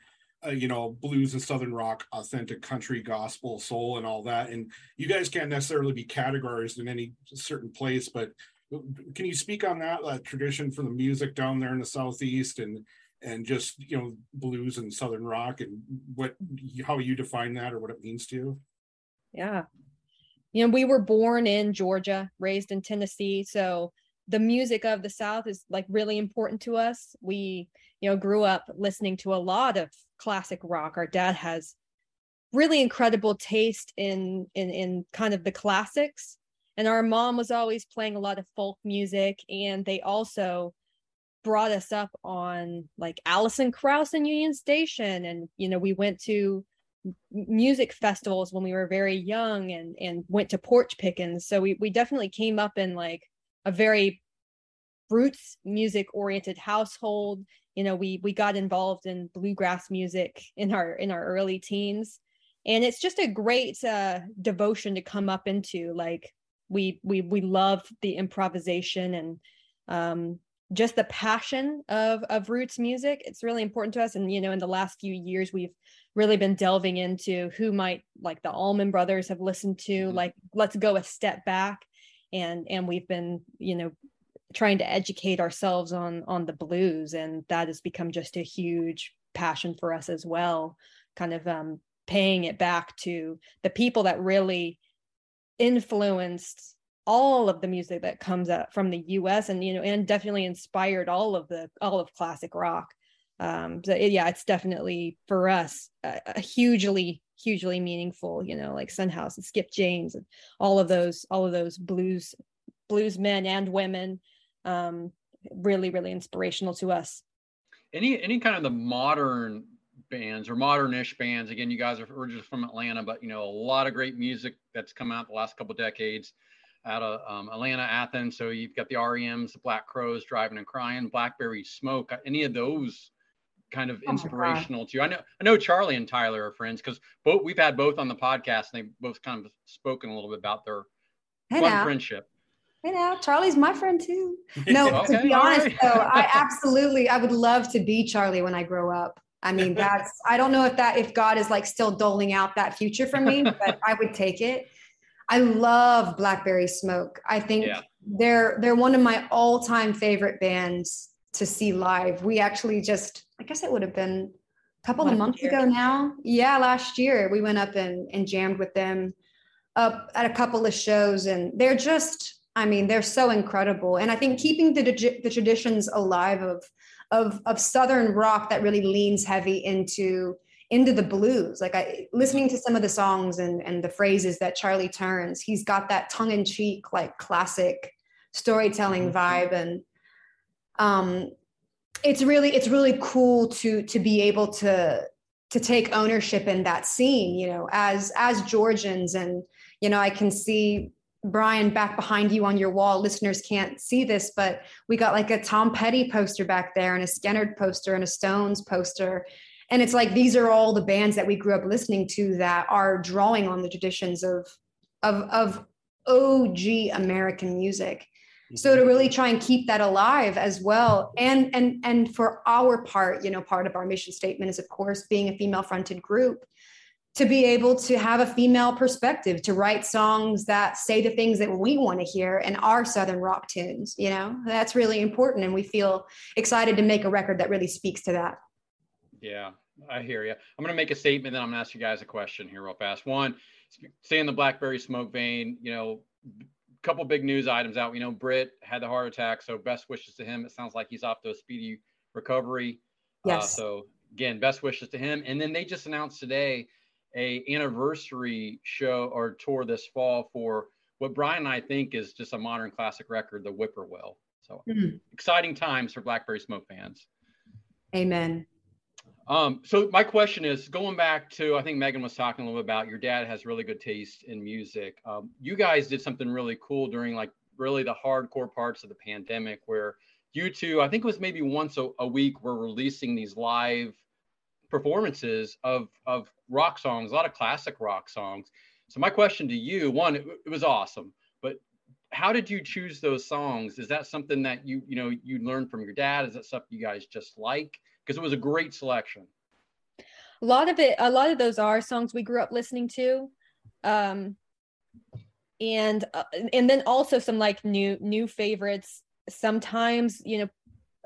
uh, you know, blues and southern rock, authentic country, gospel, soul, and all that. And you guys can't necessarily be categorized in any certain place, but can you speak on that tradition for the music down there in the southeast and and just you know blues and southern rock and what how you define that or what it means to you? Yeah, you know, we were born in Georgia, raised in Tennessee, so the music of the South is like really important to us. We you know grew up listening to a lot of classic rock. Our dad has really incredible taste in in in kind of the classics. And our mom was always playing a lot of folk music and they also brought us up on like Alison Krauss and Union Station. And you know we went to music festivals when we were very young and and went to porch pickings so we we definitely came up in like a very roots music oriented household you know we we got involved in bluegrass music in our in our early teens. And it's just a great uh devotion to come up into like we we we love the improvisation and um just the passion of of roots music. It's really important to us. And you know in the last few years we've really been delving into who might like the allman brothers have listened to mm-hmm. like let's go a step back. And and we've been you know trying to educate ourselves on on the blues and that has become just a huge passion for us as well kind of um, paying it back to the people that really influenced all of the music that comes out from the US and you know and definitely inspired all of the all of classic rock. Um so it, yeah it's definitely for us a, hugely hugely meaningful you know like Son House and Skip James and all of those all of those blues blues men and women um, really really inspirational to us. Any any kind of the modern bands or modernish bands? Again you guys are just from atlanta but you know a lot of great music that's come out the last couple decades out of um, atlanta athens. So you've got the rems the black Crowes, Drivin N Cryin blackberry smoke. Any of those kind of oh inspirational oh to you? I know i know charlie and tyler are friends because both we've had both on the podcast and they've both kind of spoken a little bit about their fun friendship Hey now, Charlie's my friend too. No, okay, to be honest right. though, I absolutely I would love to be Charlie when I grow up. I mean, that's I don't know if that if God is like still doling out that future for me, but I would take it. I love Blackberry Smoke. I think yeah. they're they're one of my all-time favorite bands to see live. We actually just I guess it would have been a couple last of months year. ago now. Yeah, last year we went up and and jammed with them up at a couple of shows and they're just I mean, they're so incredible. And I think keeping the, the traditions alive of, of, of Southern rock that really leans heavy into, into the blues. Like I listening to some of the songs and, and the phrases that Charlie turns, he's got that tongue in cheek, like classic storytelling mm-hmm. vibe. And um, it's really, it's really cool to, to be able to, to take ownership in that scene, you know, as, as Georgians. And, you know, I can see Brian back behind you on your wall. Listeners can't see this, but we got like a Tom Petty poster back there and a Skynyrd poster and a Stones poster. And it's like these are all the bands that we grew up listening to that are drawing on the traditions of of of OG American music. So to really try and keep that alive as well. And and and for our part, you know, part of our mission statement is of course being a female fronted group to be able to have a female perspective to write songs that say the things that we want to hear and our southern rock tunes you know that's really important and we feel excited to make a record that really speaks to that yeah i hear you i'm going to make a statement then i'm going to ask you guys a question here real fast one stay in the blackberry smoke vein you know a couple big news items out. You know, Brit had the heart attack, so best wishes to him. It sounds like he's off to a speedy recovery. Uh, Yes. so again, best wishes to him. And then they just announced today a anniversary show or tour this fall for what Brian and I think is just a modern classic record, the Whippoorwill. So Mhm. exciting times for Blackberry Smoke fans. Amen. Um, so my question is going back to I think Megan was talking a little bit about your dad has really good taste in music. Um, you guys did something really cool during like really the hardcore parts of the pandemic where you two, I think it was maybe once a, a week, were releasing these live performances of of rock songs, a lot of classic rock songs. So my question to you, one, it, it was awesome, but how did you choose those songs? Is that something that you you know you learned from your dad? Is that stuff you guys just like? Because it was a great selection. a lot of it a lot of those are songs we grew up listening to um and uh, and then also some like new new favorites sometimes you know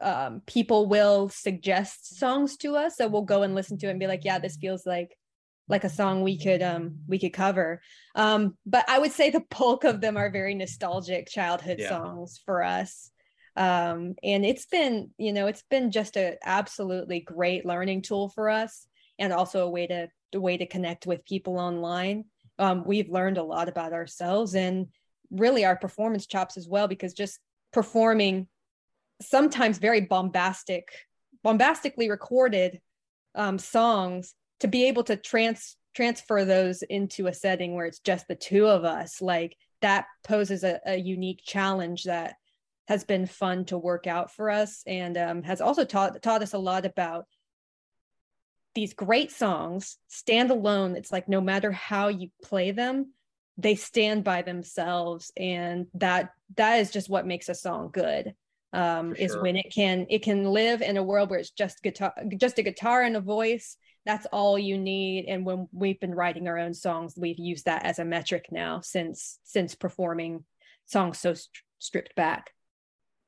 um people will suggest songs to us so we'll go and listen to it and be like yeah this feels like like a song we could um we could cover. Um but i would say the bulk of them are very nostalgic childhood Yeah. songs for us. Um and it's been you know it's been just a absolutely great learning tool for us and also a way to a way to connect with people online. Um we've learned a lot about ourselves and really our performance chops as well because just performing sometimes very bombastic bombastically recorded um songs to be able to trans transfer those into a setting where it's just the two of us like that poses a, a unique challenge that has been fun to work out for us and um, has also taught taught us a lot about these great songs stand alone it's like no matter how you play them they stand by themselves and that that is just what makes a song good um For is when it can it can live in a world where it's just guitar just a guitar and a voice. That's all you need. And when we've been writing our own songs we've used that as a metric now since since performing songs so st- stripped back.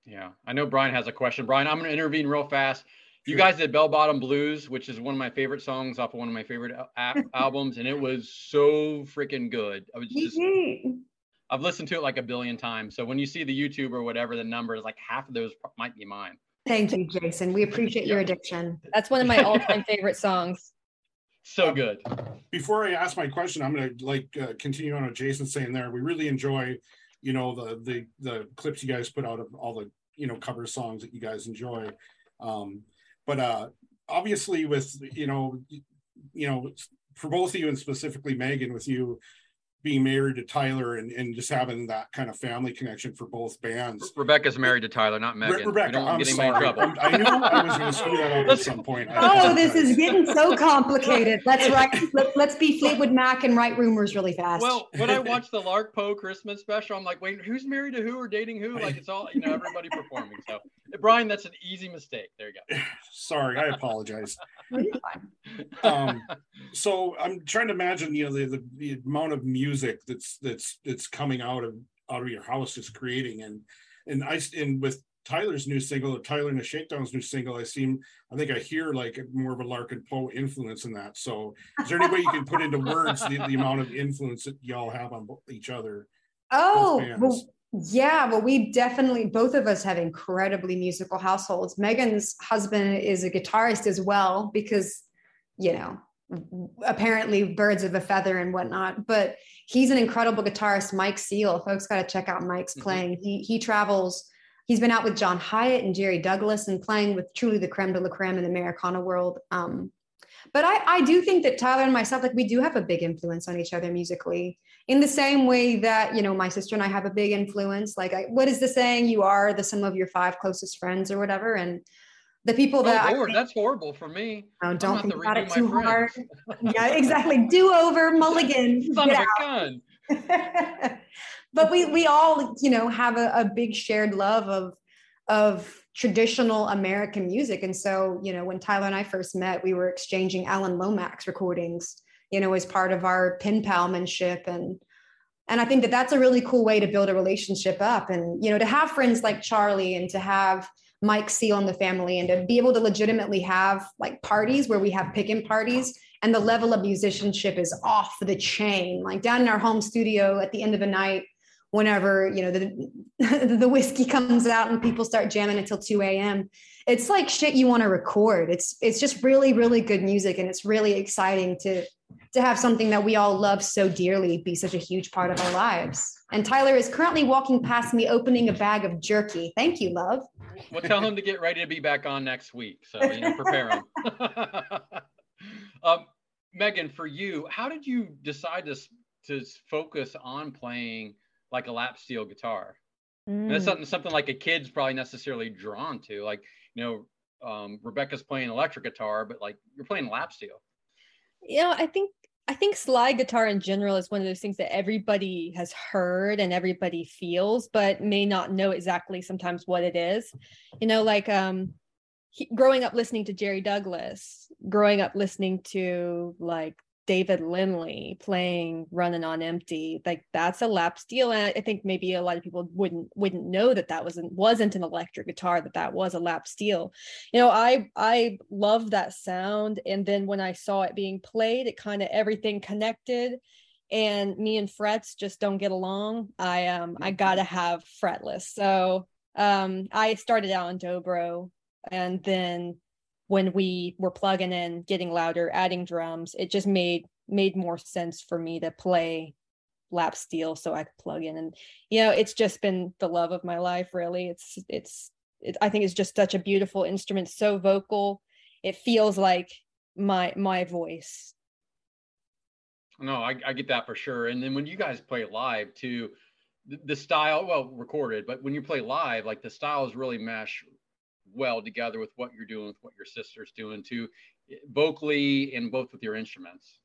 Yeah, I know Brian has a question. Brian, I'm going to intervene real fast. You guys did Bell Bottom Blues, which is one of my favorite songs off of one of my favorite al- albums, and it was so freaking good. I was just, I've listened to it like a billion times. So when you see the YouTube or whatever, the number is like half of those might be mine. Thank you, Jason. We appreciate your addiction. that's one of my all-time favorite songs So good. before I ask my question, I'm gonna like uh, continue on what Jason's saying there. We really enjoy, you know, the the the clips you guys put out of all the you know cover songs that you guys enjoy. Um, but uh, obviously, with you know, you know, for both of you and specifically Megan, with you being married to Tyler and and just having that kind of family connection for both bands. Rebecca's married to Tyler, not Re- Megan. We Rebecca, don't want I'm to get anybody in sorry. trouble. I'm- I knew I was going to screw that up at some point. Oh, this apologize. is getting so complicated. Let's write. Let, let's be Fleetwood Mac and write rumors really fast. Well, when I watched the Lark Poe Christmas special, I'm like, wait, who's married to who or dating who? Like it's all, you know, everybody performing. So, Brian, that's an easy mistake. There you go. Sorry, I apologize. Um so i'm trying to imagine you know the, the the amount of music that's that's that's coming out of out of your house is creating and and I and with tyler's new single tyler and the shakedown's new single i seem i think i hear like more of a Larkin poe influence in that so is there any way you can put into words the, the amount of influence that y'all have on each other Oh, well, yeah. Well, we definitely, both of us have incredibly musical households. Megan's husband is a guitarist as well, because, you know, apparently birds of a feather and whatnot. But he's an incredible guitarist, Mike Seal. Folks got to check out Mike's Mhm. playing. He he travels. He's been out with John Hiatt and Jerry Douglas and playing with truly the creme de la creme in the Americana world. Um, but I, I do think that Tyler and myself, like we do have a big influence on each other musically in the same way that, you know, my sister and I have a big influence. Like, I, what is the saying? You are the sum of your five closest friends or whatever. And the people that Oh Lord, think- that's horrible for me. Oh, don't think about it too my hard. yeah, exactly. Do over, mulligan. Son of a gun. but we we all, you know, have a, a big shared love of of traditional American music. And so, you know, when Tyler and I first met, we were exchanging Alan Lomax recordings, you know, as part of our pen palmanship and and I think that that's a really cool way to build a relationship up and you know to have friends like Charlie and to have Mike Seal in the family and to be able to legitimately have like parties where we have pick-in parties and the level of musicianship is off the chain. Like down in our home studio at the end of the night, whenever you know the the whiskey comes out and people start jamming until 2 a.m it's like shit you want to record it's it's just really really good music and it's really exciting to to have something that we all love so dearly be such a huge part of our lives and tyler is currently walking past me opening a bag of jerky thank you love We'll tell him to get ready to be back on next week. So you know, prepare him. um, Megan, for you, how did you decide to to focus on playing like a lap steel guitar? And that's Mm. something something like a kid's probably necessarily drawn to. Like you know, um, Rebecca's playing electric guitar, but like you're playing lap steel. you know i think i think slide guitar in general is one of those things that everybody has heard and everybody feels but may not know exactly sometimes what it is you know like um he, growing up listening to jerry douglas growing up listening to like david lindley playing running on empty like that's a lap steel and i think maybe a lot of people wouldn't wouldn't know that that wasn't wasn't an electric guitar that that was a lap steel you know i i love that sound and then when i saw it being played it kind of everything connected and me and frets just don't get along. I um i gotta have fretless. So um i started out on dobro and then when we were plugging in getting louder adding drums it just made made more sense for me to play lap steel so i could plug in and you know it's just been the love of my life really it's it's it, I think it's just such a beautiful instrument, so vocal. It feels like my my voice. No, I, I get that for sure. And then when you guys play live too, the, the style, well, recorded, but when you play live, like the styles really mesh well together with what you're doing, with what your sister's doing too, vocally and both with your instruments.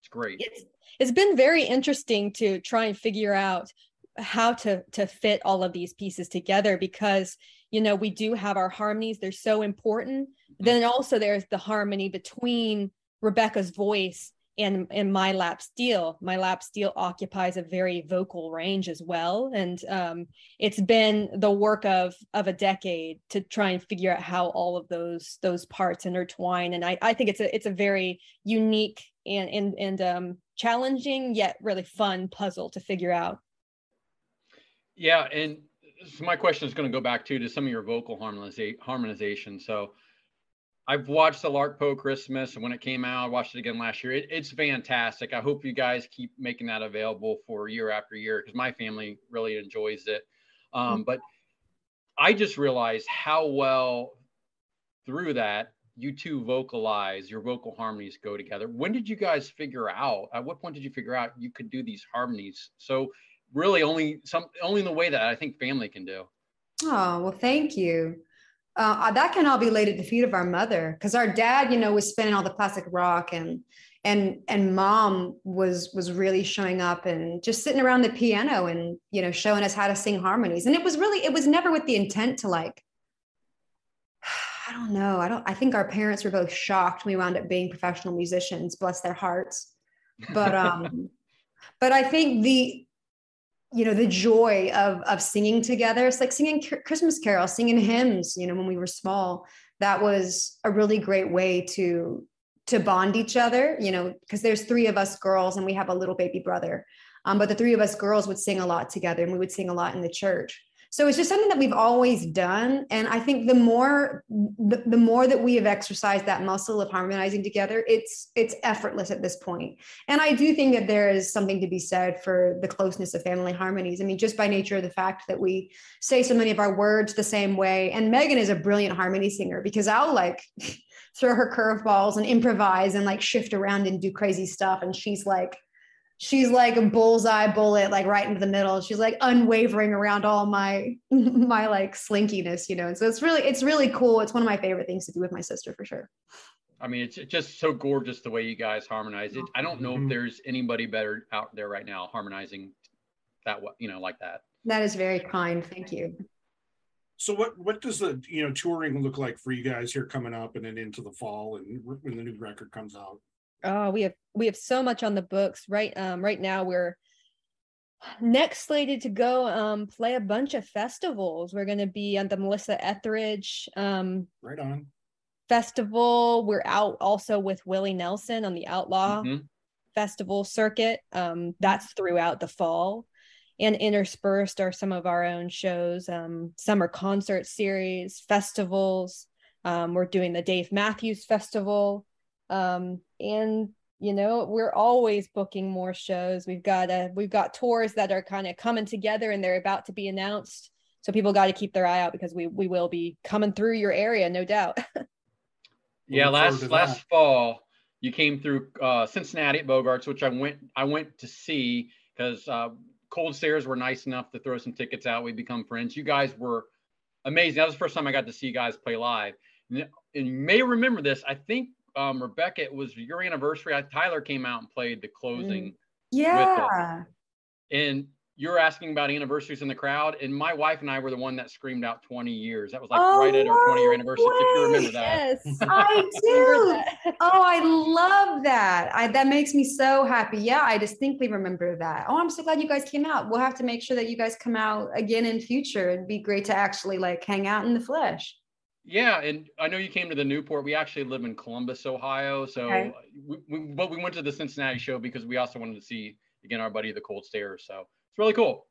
It's great. It's it's been very interesting to try and figure out how to to fit all of these pieces together because you know we do have our harmonies they're so important mm-hmm. then also there's the harmony between rebecca's voice and and my lap steel my lap steel occupies a very vocal range as well. And um, it's been the work of of a decade to try and figure out how all of those those parts intertwine. And i i think it's a it's a very unique and and and um challenging yet really fun puzzle to figure out. Yeah, and so my question is going to go back to to some of your vocal harmoniza- harmonization. So I've watched the Larkin Poe Christmas, and when it came out, I watched it again last year. It, it's fantastic. I hope you guys keep making that available for year after year because my family really enjoys it. Um, But I just realized how well through that you two vocalize, your vocal harmonies go together. When did you guys figure out? At what point did you figure out you could do these harmonies? So really only some only in the way that I think family can do. Oh, well, thank you. Uh, that can all be laid at the feet of our mother because our dad, you know, was spinning all the classic rock and and and mom was was really showing up and just sitting around the piano and you know showing us how to sing harmonies. And it was really it was never with the intent to like i don't know. I don't i think our parents were both shocked we wound up being professional musicians bless their hearts. But um but i think the you know the joy of of singing together. It's like singing christmas carols singing hymns you know when we were small. That was a really great way to to bond each other you know because there's three of us girls and we have a little baby brother. Um, but the three of us girls would sing a lot together and we would sing a lot in the church so it's just something that we've always done. And i think the more the, the more that we have exercised that muscle of harmonizing together it's it's effortless at this point. point and i do think that there is something to be said for the closeness of family harmonies. I mean just by nature of the fact that we say so many of our words the same way. And megan is a brilliant harmony singer because i'll like throw her curveballs and improvise and like shift around and do crazy stuff. And she's like she's like a bullseye bullet like right into the middle. She's like unwavering around all my my like slinkiness you know? And so it's really it's really cool. It's one of my favorite things to do with my sister for sure. I mean, it's just so gorgeous the way you guys harmonize it. I don't know if mm-hmm. there's anybody better out there right now harmonizing that way, you know, like that. that is very kind. Thank you. So what what does the you know touring look like for you guys here coming up and then into the fall and when the new record comes out? Oh, we have we have so much on the books right um right now we're next slated to go um play a bunch of festivals. We're going to be on the Melissa Etheridge um Right on. festival. We're out also with Willie Nelson on the Outlaw Mhm. Festival circuit. Um that's throughout the fall. and interspersed are some of our own shows, um, summer concert series, festivals. Um, we're doing the Dave Matthews Festival, um, and you know we're always booking more shows. We've got a we've got tours that are kind of coming together, and they're about to be announced. So people got to keep their eye out because we we will be coming through your area, no doubt. Yeah, last last that. fall you came through uh, Cincinnati at Bogarts, which I went I went to see because uh, Cold Stares were nice enough to throw some tickets out. We become friends. You guys were amazing. That was the first time I got to see you guys play live. And, and you may remember this. I think um, Rebecca, it was your anniversary. I, Tyler came out and played the closing, Yeah. and you're asking about anniversaries in the crowd. And my wife and I were the one that screamed out 20 years. That was like Oh, right at our 20 year no anniversary. If you remember that. yes, I do. Oh, I love that. I, that makes me so happy. Yeah, I distinctly remember that. Oh, I'm so glad you guys came out. We'll have to make sure that you guys come out again in future. It'd be great to actually like hang out in the flesh. Yeah, and I know you came to the Newport. We actually live in Columbus, Ohio. So, Okay. we, we, but we went to the Cincinnati show because we also wanted to see again our buddy the Cold Stares. So it's really cool.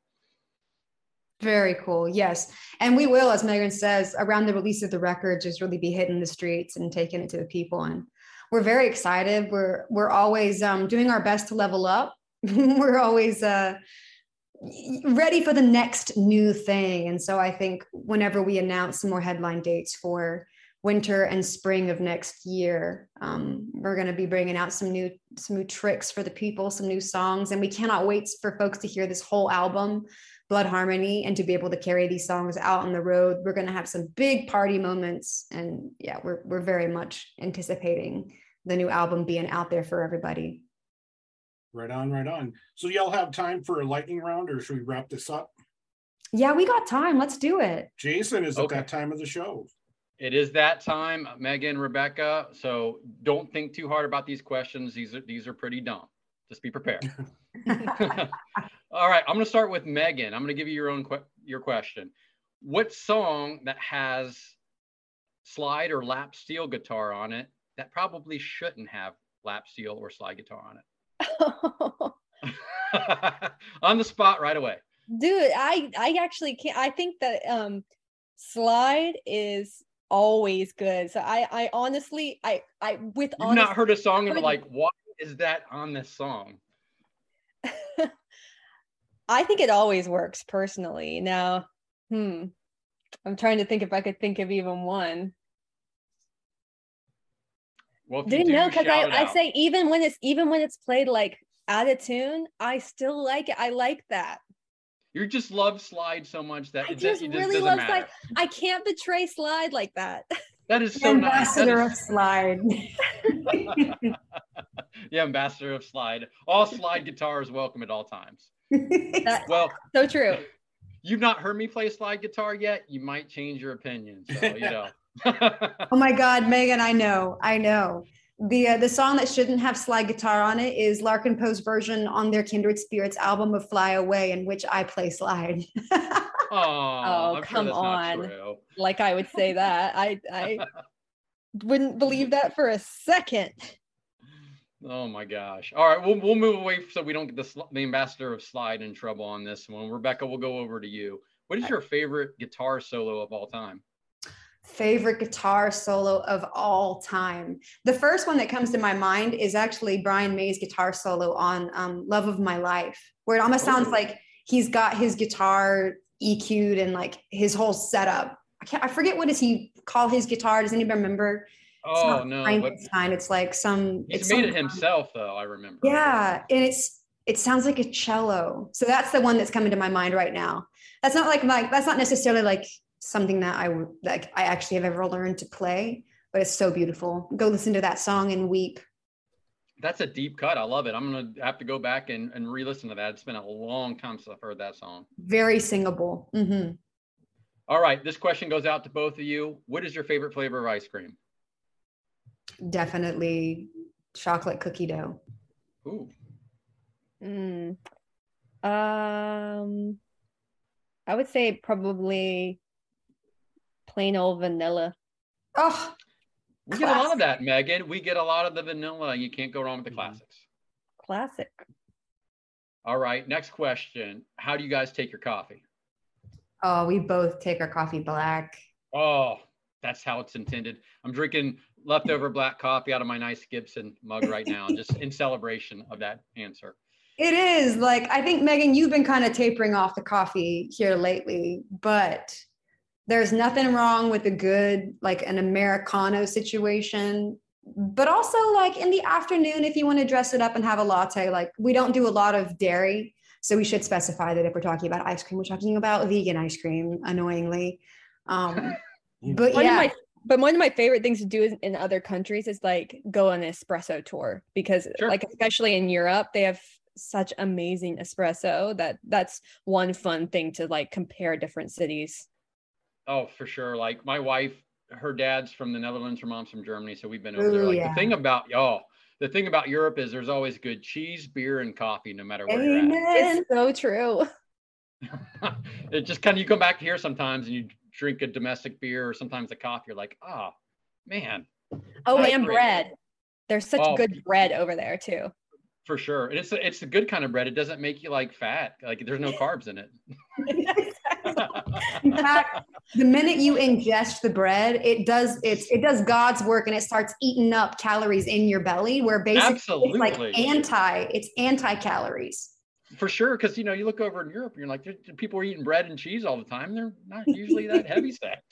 Very cool. Yes. And we will, as Megan says, around the release of the record, just really be hitting the streets and taking it to the people. And we're very excited. We're we're always um, doing our best to level up. we're always uh, ready for the next new thing. And so I think whenever we announce some more headline dates for winter and spring of next year, um, we're going to be bringing out some new some new tricks for the people, some new songs, and we cannot wait for folks to hear this whole album. Blood Harmony and to be able to carry these songs out on the road. We're going to have some big party moments. And yeah, we're, we're very much anticipating the new album being out there for everybody. Right on, right on. So y'all have time for a lightning round, or should we wrap this up? Yeah, we got time. Let's do it. Jason is at Okay. that time of the show. It is that time, Megan, Rebecca. So don't think too hard about these questions. These are these are pretty dumb. Just be prepared. All right, I'm going to start with Megan. I'm going to give you your own que- your question. What song that has slide or lap steel guitar on it that probably shouldn't have lap steel or slide guitar on it? on the spot right away. dude i i actually can't i think that um slide is always good so i i honestly i i with You've honest, not heard a song and like, why is that on this song? i think it always works personally now hmm i'm trying to think if i could think of even one Well, if didn't do, know because I, I say even when it's even when it's played like out of tune i still like it i like that you just love slide so much that i it, just it just really doesn't love matter. slide i can't betray slide like that That is so nice. Ambassador is- of Slide. yeah, ambassador of slide. All slide guitars welcome at all times. That- Well, so true you've not heard me play slide guitar yet. You might change your opinion. So you know. oh my God, Megan, I know, I know. The uh, the song that shouldn't have slide guitar on it is Larkin Poe's version on their Kindred Spirits album of Fly Away, in which I play slide. oh, I'm sure come on. like I would say that. I I wouldn't believe that for a second. Oh my gosh. All right, we'll we'll move away so we don't get the, the ambassador of slide in trouble on this one. Rebecca, we'll go over to you. What is your favorite guitar solo of all time? Favorite guitar solo of all time. The first one that comes to my mind is actually Brian May's guitar solo on um, Love of My Life, where it almost sounds Oh. like he's got his guitar EQ'd and like his whole setup. I can't, I forget what does he call his guitar. Does anybody remember? It's Oh not no, Frankenstein. It's like some. he's it's made some- it himself though. I remember. Yeah, and it's it sounds like a cello. So that's the one that's coming to my mind right now. That's not like like that's not necessarily like something that I like I actually have ever learned to play, but it's so beautiful. Go listen to that song and weep. That's a deep cut. I love it. I'm gonna have to go back and, and re-listen to that. It's been a long time since I've heard that song. Very singable. Mm-hmm. All right, this question goes out to both of you. What is your favorite flavor of ice cream? Definitely chocolate cookie dough. Ooh, Mm. Um, I would say probably plain old vanilla. Oh, we get a lot of that, Megan. We get a lot of the vanilla. You can't go wrong with the Mhm. classics. Classic. All right. Next question. How do you guys take your coffee? Oh, we both take our coffee black. Oh, that's how it's intended. I'm drinking leftover black coffee out of my nice Gibson mug right now, just in celebration of that answer. It is like I think Megan, you've been kind of tapering off the coffee here lately, but there's nothing wrong with a good like an americano situation. But also like in the afternoon, if you want to dress it up and have a latte, like we don't do a lot of dairy, so we should specify that if we're talking about ice cream, we're talking about vegan ice cream. Annoyingly, um, but One yeah, of my but one of my favorite things to do is, in other countries is like go on an espresso tour because Sure. like especially in Europe they have such amazing espresso that that's one fun thing to like compare different cities. Oh, for sure. Like my wife, her dad's from the Netherlands, her mom's from Germany, so we've been over there. Ooh, Like yeah. the thing about y'all, the thing about Europe is there's always good cheese, beer, and coffee, no matter where you're at. amen. It's so true. it just kind of you come back here sometimes and you drink a domestic beer or sometimes a coffee. You're like, oh man, Oh, That's and great. bread. There's such Oh. good bread over there too. for sure. And it's a, it's a good kind of bread. It doesn't make you like fat. Like there's no carbs in it. In fact, the minute you ingest the bread, it does it's it does God's work and it starts eating up calories in your belly. Where basically it's like anti, it's anti calories. for sure. Because you know, you look over in Europe, and you're like, people are eating bread and cheese all the time. They're not usually that heavy set.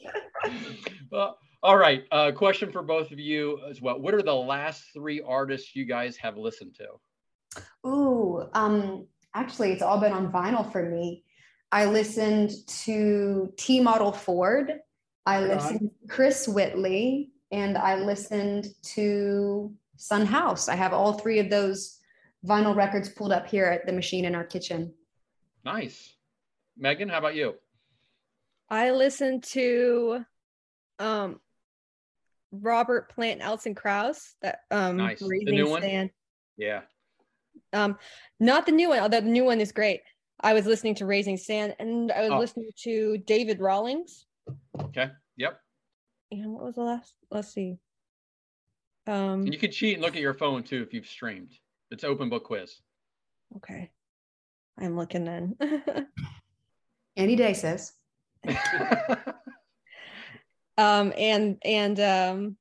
well, all right. Uh, question for both of you as well. What are the last three artists you guys have listened to? Ooh, um, actually, it's all been on vinyl for me. I listened to T Model Ford. I listened to Chris Whitley, and I listened to Son House. I have all three of those vinyl records pulled up here at the machine in our kitchen. Nice. Megan, how about you? I listened to um Robert Plant and Alison Krauss that um Nice. The Raising new one? Sand. Yeah. Um not the new one, although the new one is great. I was listening to Raising Sand and I was Oh. listening to David Rawlings. Okay. Yep. And what was the last let's see. Um And you can cheat and look at your phone too if you've streamed. It's open book quiz. okay. I'm looking then. Any day, sis. um and and um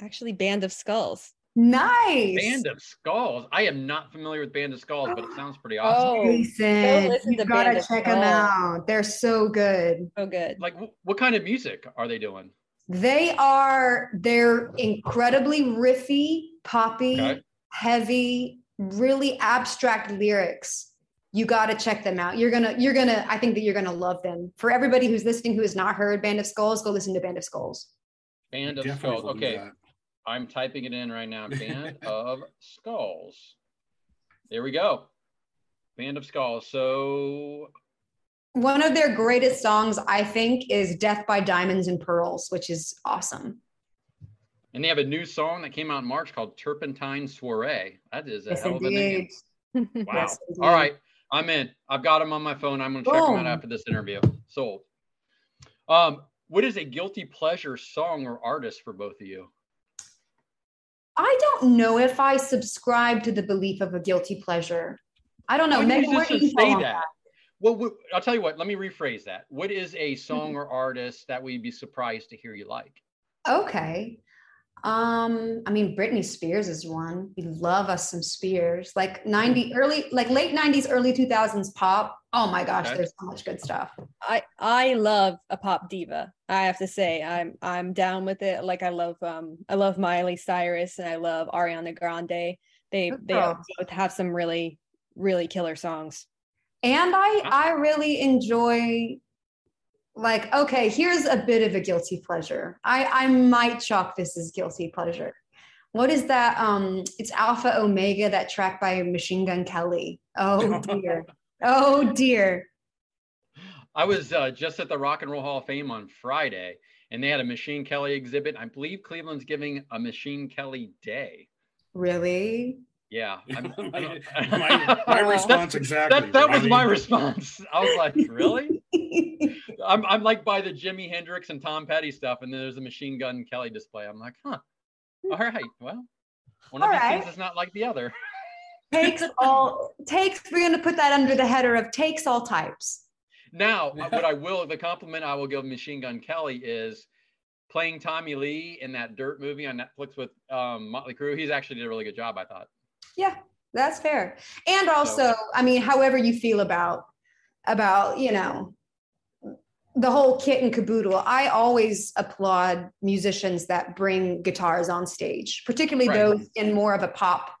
actually Band of Skulls. Nice. Band of Skulls. I am not familiar with Band of Skulls, but it sounds pretty oh, awesome. Oh, Jason, listen you to gotta Band check them out. They're so good. so good. Like, wh- what kind of music are they doing? They are they're incredibly riffy, poppy, Okay. heavy, really abstract lyrics. You got to check them out. You're gonna you're gonna I think that you're gonna love them. For everybody who's listening who has not heard Band of Skulls, go listen to Band of Skulls. Band of Definitely Skulls. will do Okay. That. I'm typing it in right now. Band of Skulls. There we go. Band of Skulls. So, One of their greatest songs, I think, is Death by Diamonds and Pearls, which is awesome. and they have a new song that came out in March called Turpentine Soiree. That is a Yes, hell of a name. Wow. Yes, All indeed. right. I'm in. I've got them on my phone. I'm going to check them out after this interview. Sold. Um, what is a guilty pleasure song or artist for both of you? I don't know if I subscribe to the belief of a guilty pleasure. I don't know. Why do you what just do you say on that? Well, I'll tell you what. Let me rephrase that. What is a song or artist that we'd be surprised to hear you like? Okay. Um, I mean, Britney Spears is one. We love us some Spears. Like 90 early, like late 90s, early 2000s pop. Oh my gosh, Okay. there's so much good stuff. I I love a pop diva. I have to say I'm I'm down with it. Like I love um I love Miley Cyrus and I love Ariana Grande. They Good they both have some really really killer songs. And I I really enjoy like, okay, here's a bit of a guilty pleasure. I I might chalk this as guilty pleasure. What is that? Um, it's Alpha Omega, that track by Machine Gun Kelly. Oh dear. Oh dear. I was uh, just at the Rock and Roll Hall of Fame on Friday, and they had a Machine Kelly exhibit. I believe Cleveland's giving a Machine Kelly Day. Really? Yeah. I'm- my, I'm- my, my That's- response exactly. That, that was my response. I was like, really? I'm, I'm like by the Jimi Hendrix and Tom Petty stuff, and then there's a Machine Gun Kelly display. I'm like, huh. All right. Well, one of All these right. things is not like the other. Takes all takes. We're gonna put that under the header of takes all types. Now, what I will, the compliment I will give Machine Gun Kelly is playing Tommy Lee in that Dirt movie on Netflix with um, Motley Crue. He's actually did a really good job, I thought. Yeah, that's fair. And also, I mean, however you feel about about you know the whole kit and caboodle, I always applaud musicians that bring guitars on stage, particularly Right. those in more of a pop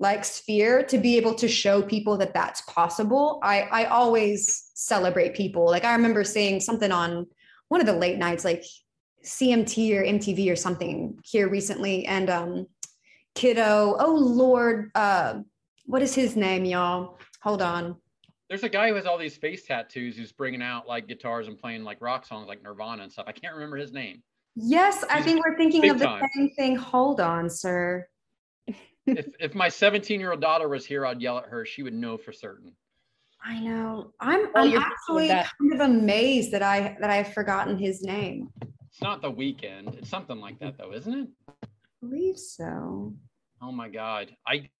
like sphere to be able to show people that that's possible. I I always celebrate people. Like I remember seeing something on one of the late nights like CMT or MTV or something here recently and um Kiddo, oh lord, uh what is his name y'all? Hold on. There's a guy who has all these face tattoos who's bringing out like guitars and playing like rock songs like Nirvana and stuff. I can't remember his name. Yes, I think we're thinking of the time. same thing. Hold on, sir. If if my 17 year old daughter was here, I'd yell at her. She would know for certain. I know. I'm Oh, I'm you're thinking of actually kind of amazed that I that I've forgotten his name. It's not the Weeknd. It's something like that though, isn't it? I believe so. Oh my god. I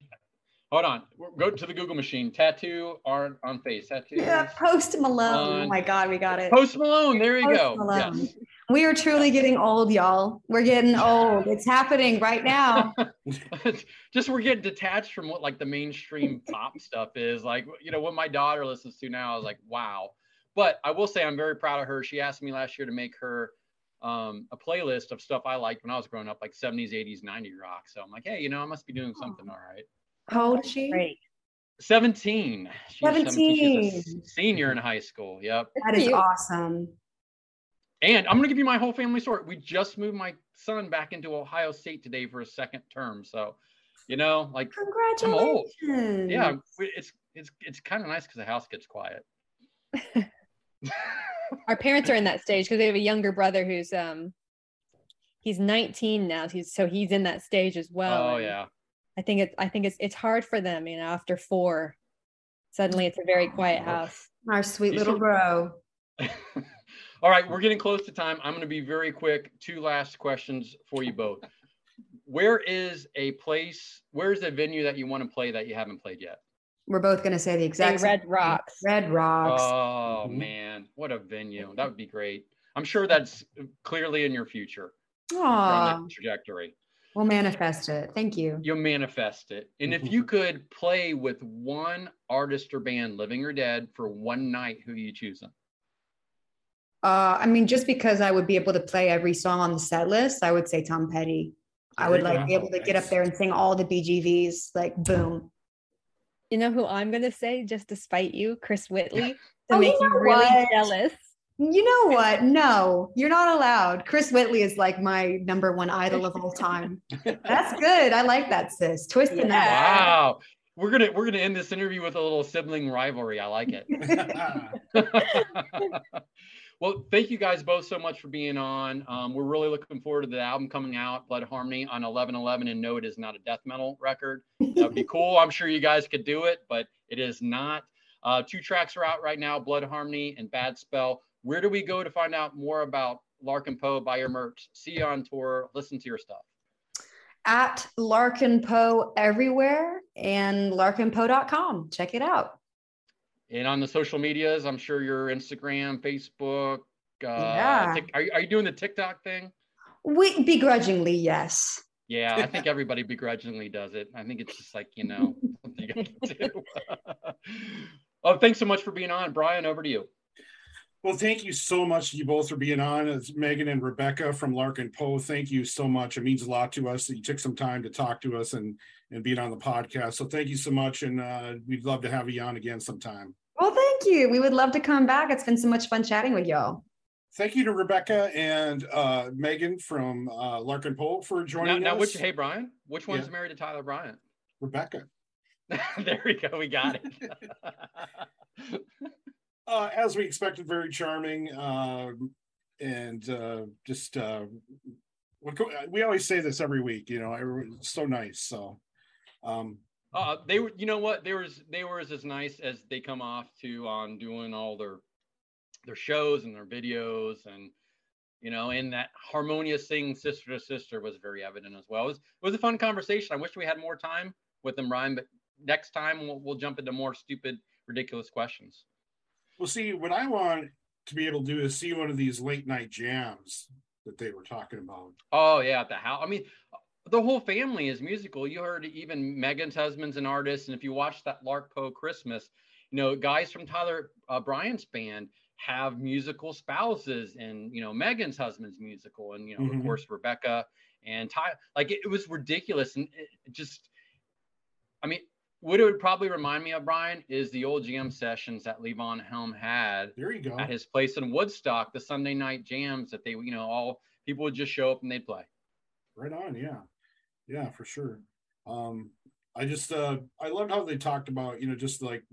hold on. Go to the Google machine. Tattoo on on face. Tattoo. Yeah, Post Malone. oh my God, we got it. Post Malone. There you Post go. Malone. Yes. We are truly getting old, y'all. We're getting old. It's happening right now. just we're getting detached from what like the mainstream pop stuff is like you know what my daughter listens to now i was like wow but i will say i'm very proud of her she asked me last year to make her um, a playlist of stuff i liked when i was growing up like 70s 80s 90s rock so i'm like hey you know i must be doing something all right How old is she? Great. 17 She's 17 She's a senior in high school yep That is awesome. and i'm going to give you my whole family story we just moved my son back into ohio state today for a second term so you know like old. Congratulations. yeah it's it's it's kind of nice because the house gets quiet Our parents are in that stage because they have a younger brother who's um he's 19 now. He's so he's in that stage as well. oh and yeah I think it's I think it's it's hard for them, you know, after four. Suddenly it's a very quiet house. Our sweet little are- bro. all right we're getting close to time i'm going to be very quick two last questions for you both where is a place where's a venue that you want to play that you haven't played yet We're both gonna say the exact same Red thing. Rocks. Red Rocks. oh Mhm. man what a venue that would be great i'm sure that's clearly in your future you're on that trajectory we'll manifest it. Thank you. you'll manifest it. And if you could play with one artist or band, living or dead, for one night, who are you choosing? Uh, I mean, just because I would be able to play every song on the set list, I would say Tom Petty. I would like go. be able to get up there and sing all the BGVs, like boom. You know who I'm gonna say just to spite you, Chris Whitley, to Oh, make you you know really what? jealous. You know what? No, you're not allowed. Chris Whitley is like my number one idol of all time. That's good. I like that, sis. Twisting that. Wow. We're gonna we're gonna end this interview with a little sibling rivalry. I like it. well, thank you guys both so much for being on. Um, we're really looking forward to the album coming out, Blood Harmony, on 1111. And no, it is not a death metal record. That would be cool. I'm sure you guys could do it, but it is not. Uh, two tracks are out right now Blood Harmony and Bad Spell. Where do we go to find out more about Larkin Poe? Buy your merch, see you on tour, listen to your stuff. At Larkin Poe everywhere and larkinpoe.com. Check it out. And on the social medias, I'm sure your Instagram, Facebook. Uh, Yeah. Tik- are, you- are you doing the TikTok thing? We begrudgingly, yes. Yeah, I think everybody begrudgingly does it. I think it's just like, you know, something you gotta do. oh, thanks so much for being on. Brian, over to you. Well, thank you so much, you both, for being on. It's Megan and Rebecca from Larkin Poe. Thank you so much. It means a lot to us that you took some time to talk to us and and being on the podcast. So thank you so much, and uh, we'd love to have you on again sometime. Well, thank you. We would love to come back. It's been so much fun chatting with y'all. Thank you to Rebecca and uh, Megan from uh, Larkin Poe for Now, joining now us. which, hey, Brian, which one's Yeah. married to Tyler Bryant? Rebecca. there we go. We got it. uh, as we expected, very charming, uh, and uh, just uh, we always say this every week. You know, so nice. So, um, Uh, they were, you know what? They were, they were as nice as they come off to on doing all their, their shows and their videos, and you know, and that harmonious thing, sister to sister, was very evident as well. It was, it was a fun conversation. I wish we had more time with them, Ryan, but next time we'll, we'll jump into more stupid, ridiculous questions. Well, see, what I want to be able to do is see one of these late night jams that they were talking about. Oh yeah, at the house. I mean, the whole family is musical. You heard even Megan's husband's an artist, and if you watch that Larkin Poe Christmas, you know guys from Tyler uh, Bryant's band have musical spouses, and you know Megan's husband's musical, and you know Mhm. of course Rebecca and Ty. Like it, it was ridiculous, and it just, I mean. What it would probably remind me of, Brian, is the old jam sessions that Levon Helm had There you go. at his place in Woodstock, the Sunday night jams that they, you know, all people would just show up and they'd play. Right on, yeah. Yeah, for sure. Um I just uh I loved how they talked about, you know, just like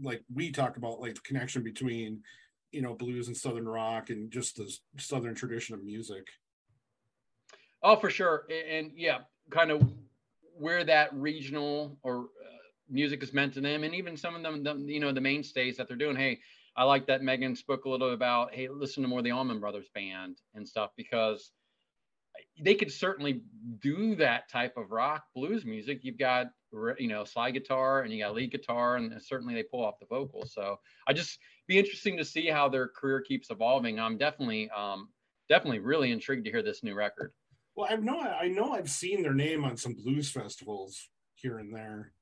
like we talk about like the connection between, you know, blues and southern rock and just the southern tradition of music. Oh, for sure. A- And, yeah, kind of where that regional or uh, music is meant to them, and even some of them, the, you know, the mainstays that they're doing. Hey, I like that Megan spoke a little about. Hey, listen to more of the Allman Brothers band and stuff because they could certainly do that type of rock blues music. You've got you know slide guitar and you got lead guitar, and certainly they pull off the vocals. So I just be interesting to see how their career keeps evolving. I'm definitely um, definitely really intrigued to hear this new record. Well, I know I know I've seen their name on some blues festivals here and there.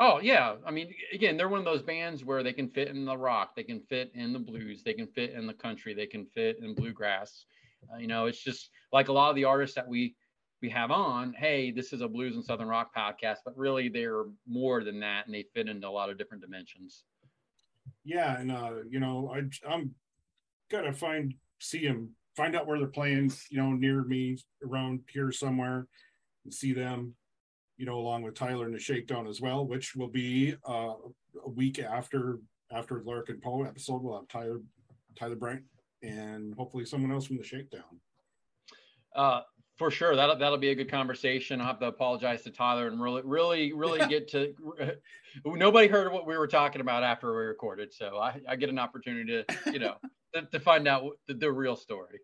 Oh yeah, I mean, again, they're one of those bands where they can fit in the rock, they can fit in the blues, they can fit in the country, they can fit in bluegrass. Uh, you know, it's just like a lot of the artists that we we have on. Hey, this is a blues and southern rock podcast, but really they're more than that, and they fit into a lot of different dimensions. Yeah, and uh, you know, I I'm gotta find see them, find out where they're playing, you know, near me around here somewhere, and see them, you know, along with Tyler and the Shakedown as well, which will be uh, a week after after Larkin Poe episode. We'll have Tyler Tyler Bryant and hopefully someone else from the Shakedown. Uh, for sure, that'll that'll be a good conversation. I'll have to apologize to Tyler and really, really, really get to. Nobody heard what we were talking about after we recorded, so I, I get an opportunity to, you know, to, to find out the, the real story.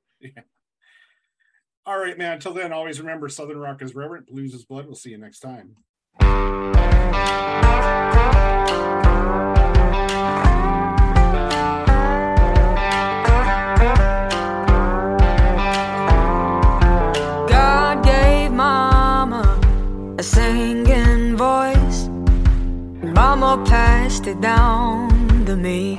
All right, man. Until then, always remember Southern Rock is reverent, blues is blood. We'll see you next time. God gave Mama a singing voice. Mama passed it down to me.